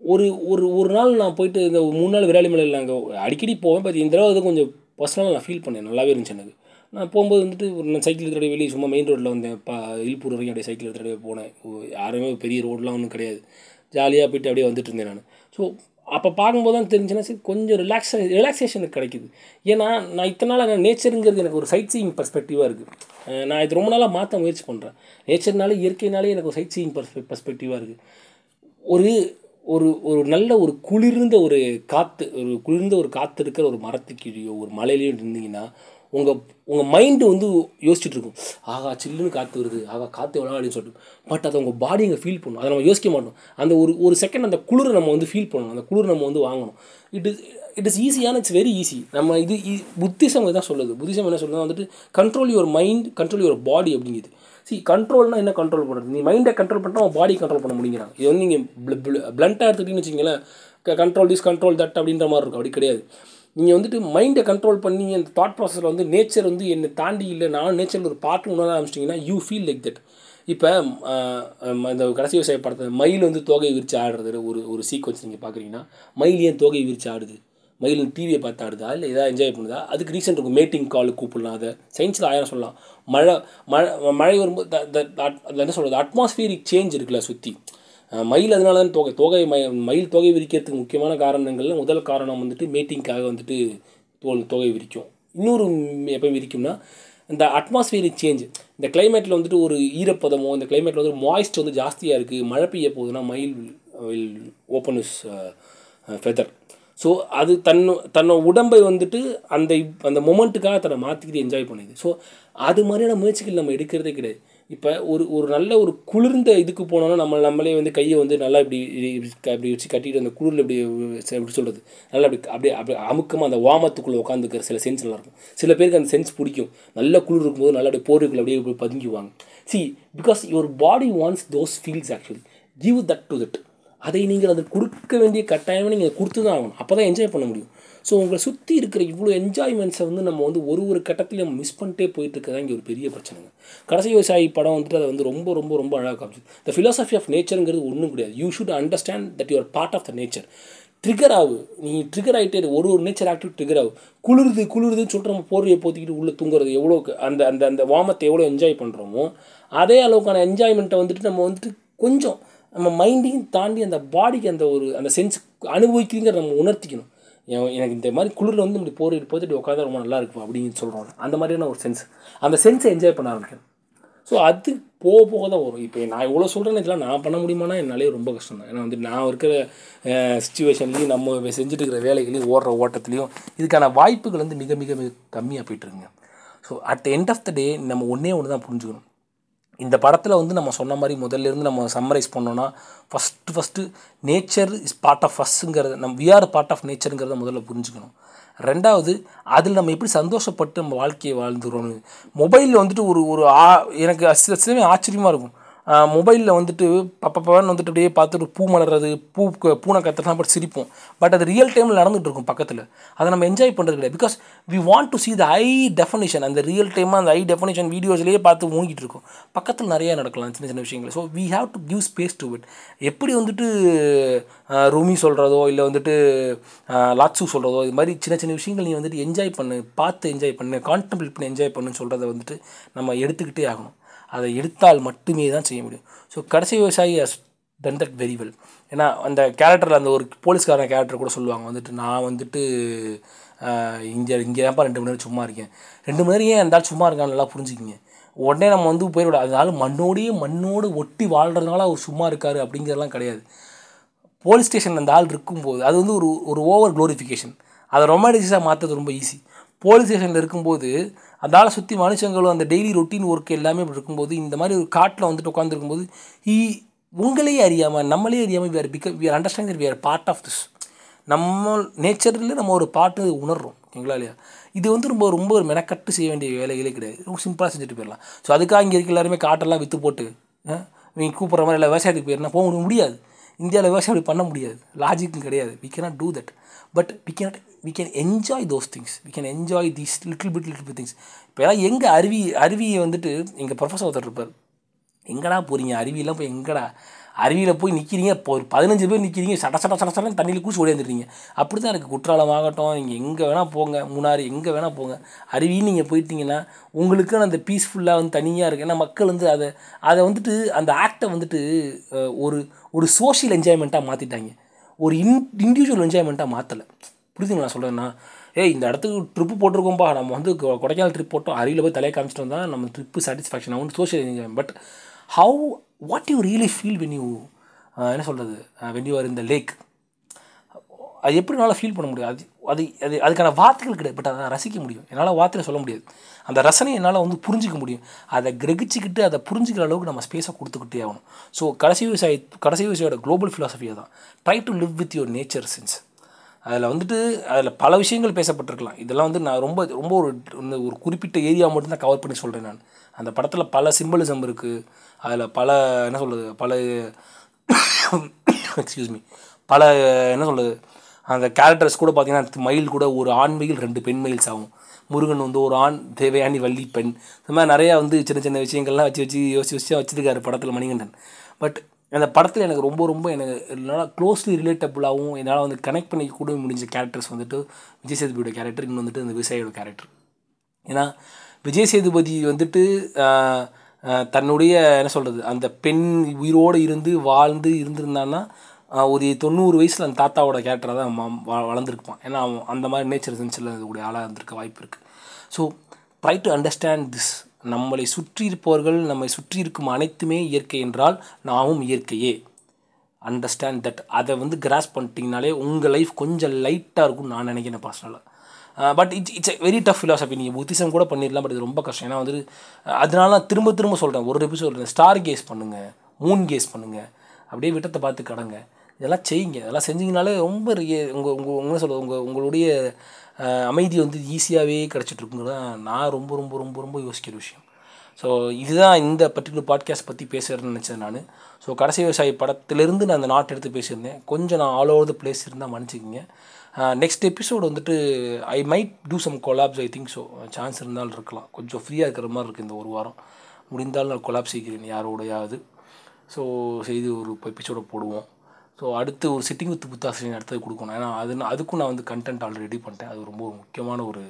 ஒரு ஒரு ஒரு நாள் நான் போயிட்டு இந்த மூணு நாள் விராலி மலையில் நாங்கள் அடிக்கடி போவேன் பட் இந்த தடவை வந்து கொஞ்சம் பர்சனலாக நான் ஃபீல் பண்ணேன். நல்லாவே இருந்துச்சு எனக்கு. நான் போகும்போது வந்துட்டு ஒரு நான் சைக்கிள் எடுத்துகிட்டு வெளியே சும்மா மெயின் ரோட்டில் வந்தேன். பா இல்பூர் வரைக்கும் அப்படியே சைக்கிள் எடுத்துகிட்டு போனேன். யாருமே பெரிய ரோடெலாம் ஒன்றும் கிடையாது. ஜாலியாக போயிட்டு அப்படியே வந்துட்டு இருந்தேன் நான். ஸோ அப்போ பார்க்கும்போது தான் தெரிஞ்சுன்னா சரி கொஞ்சம் ரிலாக்ஸ ரிலாக்ஸேஷனுக்கு கிடைக்குது. ஏன்னா நான் இத்தனை நாள் நான் நேச்சருங்கிறது எனக்கு ஒரு சைட் சீயிங் பர்ஸ்பெக்டிவாக இருக்குது நான் இது ரொம்ப நாளாக மாற்ற முயற்சி பண்ணுறேன் நேச்சர்னாலே இயற்கைனாலே எனக்கு ஒரு சைட் சீயிங் பர்ஸ்பெ பர்ஸ்பெக்டிவாக இருக்குது ஒரு ஒரு ஒரு நல்ல ஒரு குளிர்ந்த ஒரு காற்று ஒரு குளிர்ந்த ஒரு காற்று இருக்கிற ஒரு மரத்துக்கீழேயோ ஒரு மலையிலையோ இருந்தீங்கன்னா உங்கள் உங்கள் மைண்டு வந்து யோசிச்சுட்டு இருக்கும் ஆகா சில்லுன்னு காற்று வருது. ஆகா காற்று எவ்வளோ அப்படின்னு சொல்லிட்டு. பட் அதை உங்கள் பாடி அங்கே ஃபீல் பண்ணும் அதை நம்ம யோசிக்க மாட்டோம். அந்த ஒரு ஒரு செகண்ட் அந்த குளிர் நம்ம வந்து ஃபீல் பண்ணணும். அந்த குளிர் நம்ம வந்து வாங்கணும். இட் இஸ் இட் இஸ் ஈஸியான இட்ஸ் வெரி ஈஸி நம்ம இது புத்திசம் தான் சொல்லுது. புத்திசம் என்ன சொல்லுதுன்னா வந்துட்டு control your mind control your body அப்படிங்குது. C கண்ட்ரோல்னா என்ன கண்ட்ரோல் பண்ணுறது நீ மைண்டை கண்ட்ரோல் பண்ணுறா உன் பாடி கண்ட்ரோல் பண்ண முடியுங்கிறாங்க. இது வந்து நீங்கள் பிளண்ட்டாக எடுத்துக்கிட்டீங்கன்னு வச்சிங்களேன் கண்ட்ரோல் திஸ் கண்ட்ரோல் தட் அப்படின்ற மாதிரி இருக்கும். அப்படி கிடையாது. நீங்கள் வந்துட்டு மைண்டை கண்ட்ரோல் பண்ணி அந்த தாட் ப்ராசஸில் வந்து நேச்சர் வந்து என்னை தாண்டி இல்லை. நான் நேச்சரில் ஒரு பார்ட் உணர ஆரம்பிச்சிட்டிங்கன்னா யூ ஃபீல் லைக் தட் இப்போ இந்த கடைசி விவசாய படத்தில் மயில் வந்து தோகையை விரிச்சு ஆடுறது ஒரு ஒரு சீக்வன்ஸ் நீங்கள் பார்க்குறீங்கன்னா மயில் ஏன் தோகையை விரிச்சு ஆடுது? மயில் டிவியை பார்த்து ஆடுதா? இல்லை எதாவது என்ஜாய் பண்ணுதா? அதுக்கு ரீசன் இருக்கும் மேட்டிங் கால் கூப்பிடலாம் அதை. சயின்ஸில் ஆயிரம் சொல்லலாம். மழை மழை மழை வரும்போது என்ன சொல்கிறது அட்மாஸ்பியரிக் சேஞ்ச் இருக்குல்ல சுற்றி மயில் அதனால தான் தொகை தொகை ம மயில் தொகை விரிக்கிறதுக்கு முக்கியமான காரணங்கள்ல முதல் காரணம் வந்துட்டு மேட்டிங்க்காக வந்துட்டு தோல் தொகை விரிக்கும். இன்னொரு எப்போ விரிக்கும்னா இந்த அட்மாஸ்பியரிக் சேஞ்ச் இந்த கிளைமேட்டில் வந்துட்டு ஒரு ஈரப்பதமோ இந்த கிளைமேட்டில் வந்து மாய்ஸ்ட் வந்து ஜாஸ்தியாக இருக்குது மழை பெய்ய போகுதுன்னா மயில் will open is feather so அது தன் தன்னோட உடம்பை வந்துட்டு அந்த அந்த மொமெண்ட்டுக்காக தன்னை மாற்றிக்கிட்டு என்ஜாய் பண்ணுது. ஸோ அது மாதிரியான முயற்சிகள் நம்ம எடுக்கிறதே கிடையாது. இப்போ ஒரு ஒரு நல்ல ஒரு குளிர்ந்த இதுக்கு போனோன்னா நம்ம நம்மளே வந்து கையை வந்து நல்லா இப்படி இப்படி வச்சு கட்டிட்டு அந்த குளிரில் இப்படி எப்படி சொல்கிறது நல்லா அப்படி அப்படியே அப்படியே அமுக்கமாக அந்த வாமத்துக்குள்ளே உட்காந்துக்கிற சில சென்ஸ் நல்லாயிருக்கும். சில பேருக்கு அந்த சென்ஸ் பிடிக்கும். நல்ல குளிர் இருக்கும்போது நல்லா அப்படியே போர்வைக்குள்ள அப்படியே இப்படி பதுங்கிவாங்க see because your body wants those feels actually give that to that அதை நீங்கள் அது கொடுக்க வேண்டிய கட்டாயமாக நீங்கள் கொடுத்து தான் ஆகணும். அப்போ தான் என்ஜாய் பண்ண முடியும். ஸோ உங்களை சுற்றி இருக்கிற இவ்வளோ என்ஜாய்மெண்ட்ஸை வந்து நம்ம வந்து ஒரு ஒரு கட்டத்திலையும் மிஸ் பண்ணிட்டே போயிட்டுருக்கதான் இங்கே ஒரு பெரிய பிரச்சனைங்க. கடைசி விவசாயி படம் வந்துட்டு அதை வந்து ரொம்ப ரொம்ப ரொம்ப அழகாக காமிச்சு த ஃபிலாசபி ஆஃப் நேச்சருங்கிறது ஒன்றும் கிடையாது. You should understand that your part of the nature trigger ஆகு நீ ட்ரிகர் ஆகிட்டே ஒரு ஒரு நேச்சர் ஆக்டிவ் ட்ரிகர் ஆகு குளிருது குளிருதுன்னு சொல்லிட்டு நம்ம போர்வையை போத்திக்கிட்டு உள்ளே தூங்குறது எவ்வளோ அந்த அந்த அந்த வாமத்தை எவ்வளோ என்ஜாய் பண்ணுறோமோ அதே அளவுக்கான என்ஜாய்மெண்ட்டை வந்துட்டு நம்ம வந்துட்டு கொஞ்சம் நம்ம மைண்டையும் தாண்டி அந்த பாடிக்கு அந்த ஒரு அந்த சென்ஸ் அனுபவிக்கிறீங்க நம்ம உணர்த்திக்கணும். என் எனக்கு இந்த மாதிரி குளிரில் வந்து இப்படி போர் இப்படி உட்காந்தா ரொம்ப நல்லா இருக்கும் அப்படின்னு சொல்கிறோம் அந்த மாதிரியான ஒரு சென்ஸ் அந்த சென்ஸை என்ஜாய் பண்ண ஆரம்பிக்கணும். ஸோ அது போக போக தான் வரும். இப்போ நான் இவ்வளோ சொல்கிறேன்னு இதெல்லாம் நான் பண்ண முடியுமானா என்னாலே ரொம்ப கஷ்டம் தான். ஏன்னா வந்து நான் இருக்கிற சுச்சுவேஷன்லேயும் நம்ம செஞ்சுட்டு இருக்கிற வேலைகளையும் ஓடுற ஓட்டத்துலேயும் இதுக்கான வாய்ப்புகள் வந்து மிக மிக மிக கம்மியாக போயிட்டுருங்க so at end of the day நம்ம ஒன்றே ஒன்று தான் புரிஞ்சுக்கணும். இந்த படத்தில் வந்து நம்ம சொன்ன மாதிரி முதல்ல இருந்து நம்ம சம்மரைஸ் பண்ணோன்னா first first nature is part of ஃபஸ்ஸுங்கிறத நம்ம வி ஆர் பார்ட் ஆஃப் நேச்சருங்கிறத முதல்ல புரிஞ்சுக்கணும். ரெண்டாவது அதில் நம்ம எப்படி சந்தோஷப்பட்டு நம்ம வாழ்க்கையை வாழ்ந்துருவோம் மொபைலில் வந்துட்டு ஒரு ஒரு ஆ எனக்கு சில சிலமே ஆச்சரியமாக இருக்கும். மொபைலில் வந்துட்டு பப்பப்பன்னு வந்துட்டு அப்படியே பார்த்துட்டு பூ மலர்றது பூ பூனை கத்துறதுலாம் பட் சிரிப்போம். பட் அது ரியல் டைமில் நடந்துகிட்டு இருக்கும் பக்கத்தில். அதை நம்ம என்ஜாய் பண்ணுறது கிடையாது. Because we want to see the high definition அந்த ரியல் டைமாக அந்த ஹை டெஃபனேஷன் வீடியோஸ்லேயே பார்த்து மூங்கிட்டு இருக்கும். பக்கத்தில் நிறையா நடக்கலாம் சின்ன சின்ன விஷயங்கள். So we have to give space to it எப்படி வந்துட்டு ரூமி சொல்கிறதோ இல்லை வந்துட்டு அஹ், லாட்சு சொல்கிறதோ இது மாதிரி சின்ன சின்ன விஷயங்கள் நீ வந்துட்டு என்ஜாய் பண்ணு பார்த்து என்ஜாய் பண்ணு கான்டெம்ப்ளேட் பண்ணி என்ஜாய் பண்ணுன்னு சொல்கிறத வந்துட்டு நம்ம எடுத்துக்கிட்டே ஆகணும். அதை எடுத்தால் மட்டுமே தான் செய்ய முடியும். ஸோ கடைசி விவசாயி has done that very well ஏன்னா அந்த கேரக்டரில் அந்த ஒரு போலீஸ்காரன் கேரக்டர் கூட சொல்லுவாங்க வந்துட்டு நான் வந்துட்டு இங்கே இங்கே தான்ப்பா ரெண்டு மணி நேரம் சும்மா இருக்கேன். ரெண்டு மணி நேரம் ஏன் இருந்தாலும் சும்மா இருக்கான்னு நல்லா புரிஞ்சுக்கிங்க. உடனே நம்ம வந்து போயிட அதனால மண்ணோடையே மண்ணோடு ஒட்டி வாழ்கிறதுனால அவர் சும்மா இருக்கார் அப்படிங்கிறதெல்லாம் கிடையாது. போலீஸ் ஸ்டேஷன் அந்த ஆள் இருக்கும்போது அது வந்து ஒரு ஒரு ஓவர் க்ளோரிஃபிகேஷன் அதை ரொமான்டிக்ஸாக மாற்றுறது ரொம்ப ஈஸி போலீஸ் ஸ்டேஷனில் இருக்கும்போது அதால் சுற்றி மனுஷங்களும் அந்த டெய்லி ரொட்டீன் ஒர்க் எல்லாமே இப்படி இருக்கும்போது இந்த மாதிரி ஒரு காட்டில் வந்துட்டு உட்காந்துருக்கும்போது ஈ உங்களையே அறியாமல் நம்மளே அறியாமல் we are பிக we are understand we are part of this நம்ம நேச்சரில் நம்ம ஒரு பாட்டு உணர்றோம் ஓகேங்களா இல்லையா? இது வந்து ரொம்ப ரொம்ப ஒரு மெனக்கட்டு செய்ய வேண்டிய வேலைகளே கிடையாது. ரொம்ப சிம்பிளாக செஞ்சுட்டு போயிடலாம். ஸோ அதுக்காக இங்கே இருக்க எல்லாருமே காட்டெல்லாம் விற்று போட்டு நீங்கள் கூப்பிட்ற மாதிரி இல்லை விவசாயத்துக்கு போயிருந்தா போக முடியாது. இந்தியாவில் விவசாயம் அப்படி பண்ண முடியாது. லாஜிக்கும் கிடையாது. We cannot do that but we cannot we can enjoy those things we can enjoy these little bit little bit things இப்போ எல்லாம் எங்கே அருவி அருவியை வந்துட்டு எங்கள் ப்ரொஃபஸர் ஒருத்தர் இருப்பார். எங்கடா போகிறீங்க அருவியெல்லாம் போய் எங்கடா? அருவியில் போய் நிற்கிறீங்க இப்போ ஒரு பதினஞ்சு பேர் நிற்கிறீங்க சட சட சட சடன்னு தண்ணியில் கூச்சி ஓடியாந்துருக்கீங்க அப்படி தான் இருக்குது குற்றாலம் ஆகட்டும் நீங்கள் எங்கே வேணால் போங்க மூணாறு எங்கே வேணால் போங்க. அருவின்னு நீங்கள் போயிட்டீங்கன்னா உங்களுக்குன்னு அந்த பீஸ்ஃபுல்லாக வந்து தனியாக இருக்குது ஏன்னா மக்கள் வந்து அதை அதை வந்துட்டு அந்த ஆக்டை வந்துட்டு ஒரு ஒரு சோஷியல் என்ஜாய்மெண்ட்டாக மாற்றிட்டாங்க ஒரு இன் இண்டிவிஜுவல் என்ஜாய்மெண்ட்டாக மாற்றலை புரியுதுங்களா நான் சொல்கிறேன்னா ஏய் இந்த இடத்துக்கு ட்ரிப்பு போட்டிருக்கோம்பா. நம்ம வந்து கொடைக்கானல் ட்ரிப் போட்டோம். அருகில் போய் தலையை காமிச்சிட்டு வந்தால் நம்ம ட்ரிப்பு சாட்டிஸ்ஃபேக்ஷன் ஆகும். Social enjoy but how what you really feel when you என்ன சொல்கிறது வென் யூ ஆர் இந்த லேக் அது எப்படி என்னால் ஃபீல் பண்ண முடியும்? அது அது அது அதுக்கான வார்த்தைகள் கிடையாது. பட் அதை ரசிக்க முடியும். என்னால் வார்த்தையில் சொல்ல முடியாது. அந்த ரசனை என்னால் வந்து புரிஞ்சிக்க முடியும். அதை கிரகிச்சிக்கிட்டு அதை புரிஞ்சுக்கிற அளவுக்கு நம்ம ஸ்பேஸை கொடுத்துக்கிட்டே ஆகணும். ஸோ கடைசி விவசாயி கடைசி விவசாயோட குளோபல் ஃபிலாசபியை தான் try to live with your nature sense அதில் வந்துட்டு அதில் பல விஷயங்கள் பேசப்பட்டிருக்கலாம். இதெல்லாம் வந்து நான் ரொம்ப ரொம்ப ஒரு இந்த ஒரு குறிப்பிட்ட ஏரியா மட்டும்தான் கவர் பண்ணி சொல்கிறேன் நான். அந்த படத்தில் பல சிம்பலிசம் இருக்குது அதில் பல என்ன சொல்கிறது பல எக்ஸ்கியூஸ் மீ பல என்ன சொல்கிறது அந்த கேரக்டர்ஸ் கூட பார்த்தீங்கன்னா மயில் கூட ஒரு ஆண் மயில் ரெண்டு பெண் மயில்ஸ் ஆகும். முருகன் வந்து ஒரு ஆண் தேவயானி வள்ளி பெண். இந்த மாதிரி நிறையா வந்து சின்ன சின்ன விஷயங்கள்லாம் வச்சு வச்சு யோசிச்சு வச்சு வச்சுருக்காரு படத்தில் மணிகண்டன். பட் அந்த படத்தில் எனக்கு ரொம்ப ரொம்ப எனக்கு என்னால் க்ளோஸ்லி ரிலேட்டபுளாகவும் என்னால் வந்து கனெக்ட் பண்ணி கூட முடிஞ்ச கேரக்டர்ஸ் வந்துட்டு விஜய் சேதுபதியோட கேரக்டர் இன்னும் வந்துட்டு அந்த விவசாயியோட கேரக்டர் ஏன்னா விஜய் சேதுபதி வந்துட்டு தன்னுடைய என்ன சொல்கிறது அந்த பெண் உயிரோடு இருந்து வாழ்ந்து இருந்திருந்தான்னா ஒரு தொண்ணூறு வயசில் அந்த தாத்தாவோட கேரக்டராக தான் வளர்ந்துருப்பான். ஏன்னா அவன் அந்த மாதிரி நேச்சர் சென்ஸில் இருக்கக்கூடிய ஆளாக இருந்திருக்க வாய்ப்பு இருக்குது so try to understand this நம்மளை சுற்றி இருப்பவர்கள் நம்மை சுற்றி இருக்கும் அனைத்துமே இயற்கை என்றால் நாமும் இயற்கையே. அண்டர்ஸ்டாண்ட் தட் அதை வந்து கிராஸ் பண்ணிட்டீங்கனாலே உங்கள் லைஃப் கொஞ்சம் லைட்டாக இருக்கும்னு நான் நினைக்கிறேன் பர்சனலாக but it's it's very tough philosophy நீங்கள் புத்திசம் கூட பண்ணிடலாம் பட் இது ரொம்ப கஷ்டம். ஏன்னா வந்துட்டு அதனால நான் திரும்ப திரும்ப சொல்கிறேன் ஒரு எபிசோட் சொல்கிறேன் ஸ்டார் கேஸ் பண்ணுங்கள் மூன் கேஸ் பண்ணுங்கள் அப்படியே விட்டத்தை பார்த்து கடங்க. இதெல்லாம் செய்யுங்க. இதெல்லாம் செஞ்சீங்கனாலே ரொம்ப உங்கள் உங்கள் உங்களை சொல்ல உங்கள் உங்களுடைய அமைதி வந்து ஈஸியாகவே கிடச்சிட்ருக்குங்கிறது நான் ரொம்ப ரொம்ப ரொம்ப ரொம்ப யோசிக்கிற விஷயம். ஸோ இதுதான் இந்த பர்டிகுலர் பாட்காஸ்ட் பற்றி பேசுகிறேன்னு நினச்சேன் நான். ஸோ கடைசி விவசாயி படத்திலிருந்து நான் அந்த நாட்டை எடுத்து பேசியிருந்தேன். கொஞ்சம் நான் ஆல் ஓவர் த பிளேஸ் இருந்தால் மன்னிச்சிக்கிங்க. நெக்ஸ்ட் எபிசோடு வந்துட்டு I might do some collabs I think so chance இருந்தாலும் இருக்கலாம். கொஞ்சம் ஃப்ரீயாக இருக்கிற மாதிரி இருக்குது இந்த ஒரு வாரம். முடிந்தால் நான் கொலாப் செய்கிறேன் யாரோடையாவது. ஸோ செய்து ஒரு எபிசோடை போடுவோம். ஸோ அடுத்து ஒரு சிட்டிங் வித் புத்தாசிரியர் அடுத்தது கொடுக்கணும். ஏன்னா அது அதுக்கும் நான் வந்து கண்டென்ட் ஆல்ரெடி ரெடி பண்ணிட்டேன். அது ரொம்ப முக்கியமான ஒரு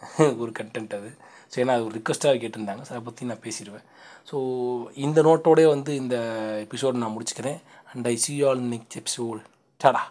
ஒரு கண்டென்ட் அது. ஸோ ஏன்னா அது ஒரு ரிக்வஸ்ட்டாக கேட்டிருந்தாங்க. ஸோ அதை பற்றி நான் பேசிடுவேன். ஸோ இந்த நோட்டோடே வந்து இந்த எபிசோடு நான் முடிச்சுக்கிறேன். And I see all next episode Tata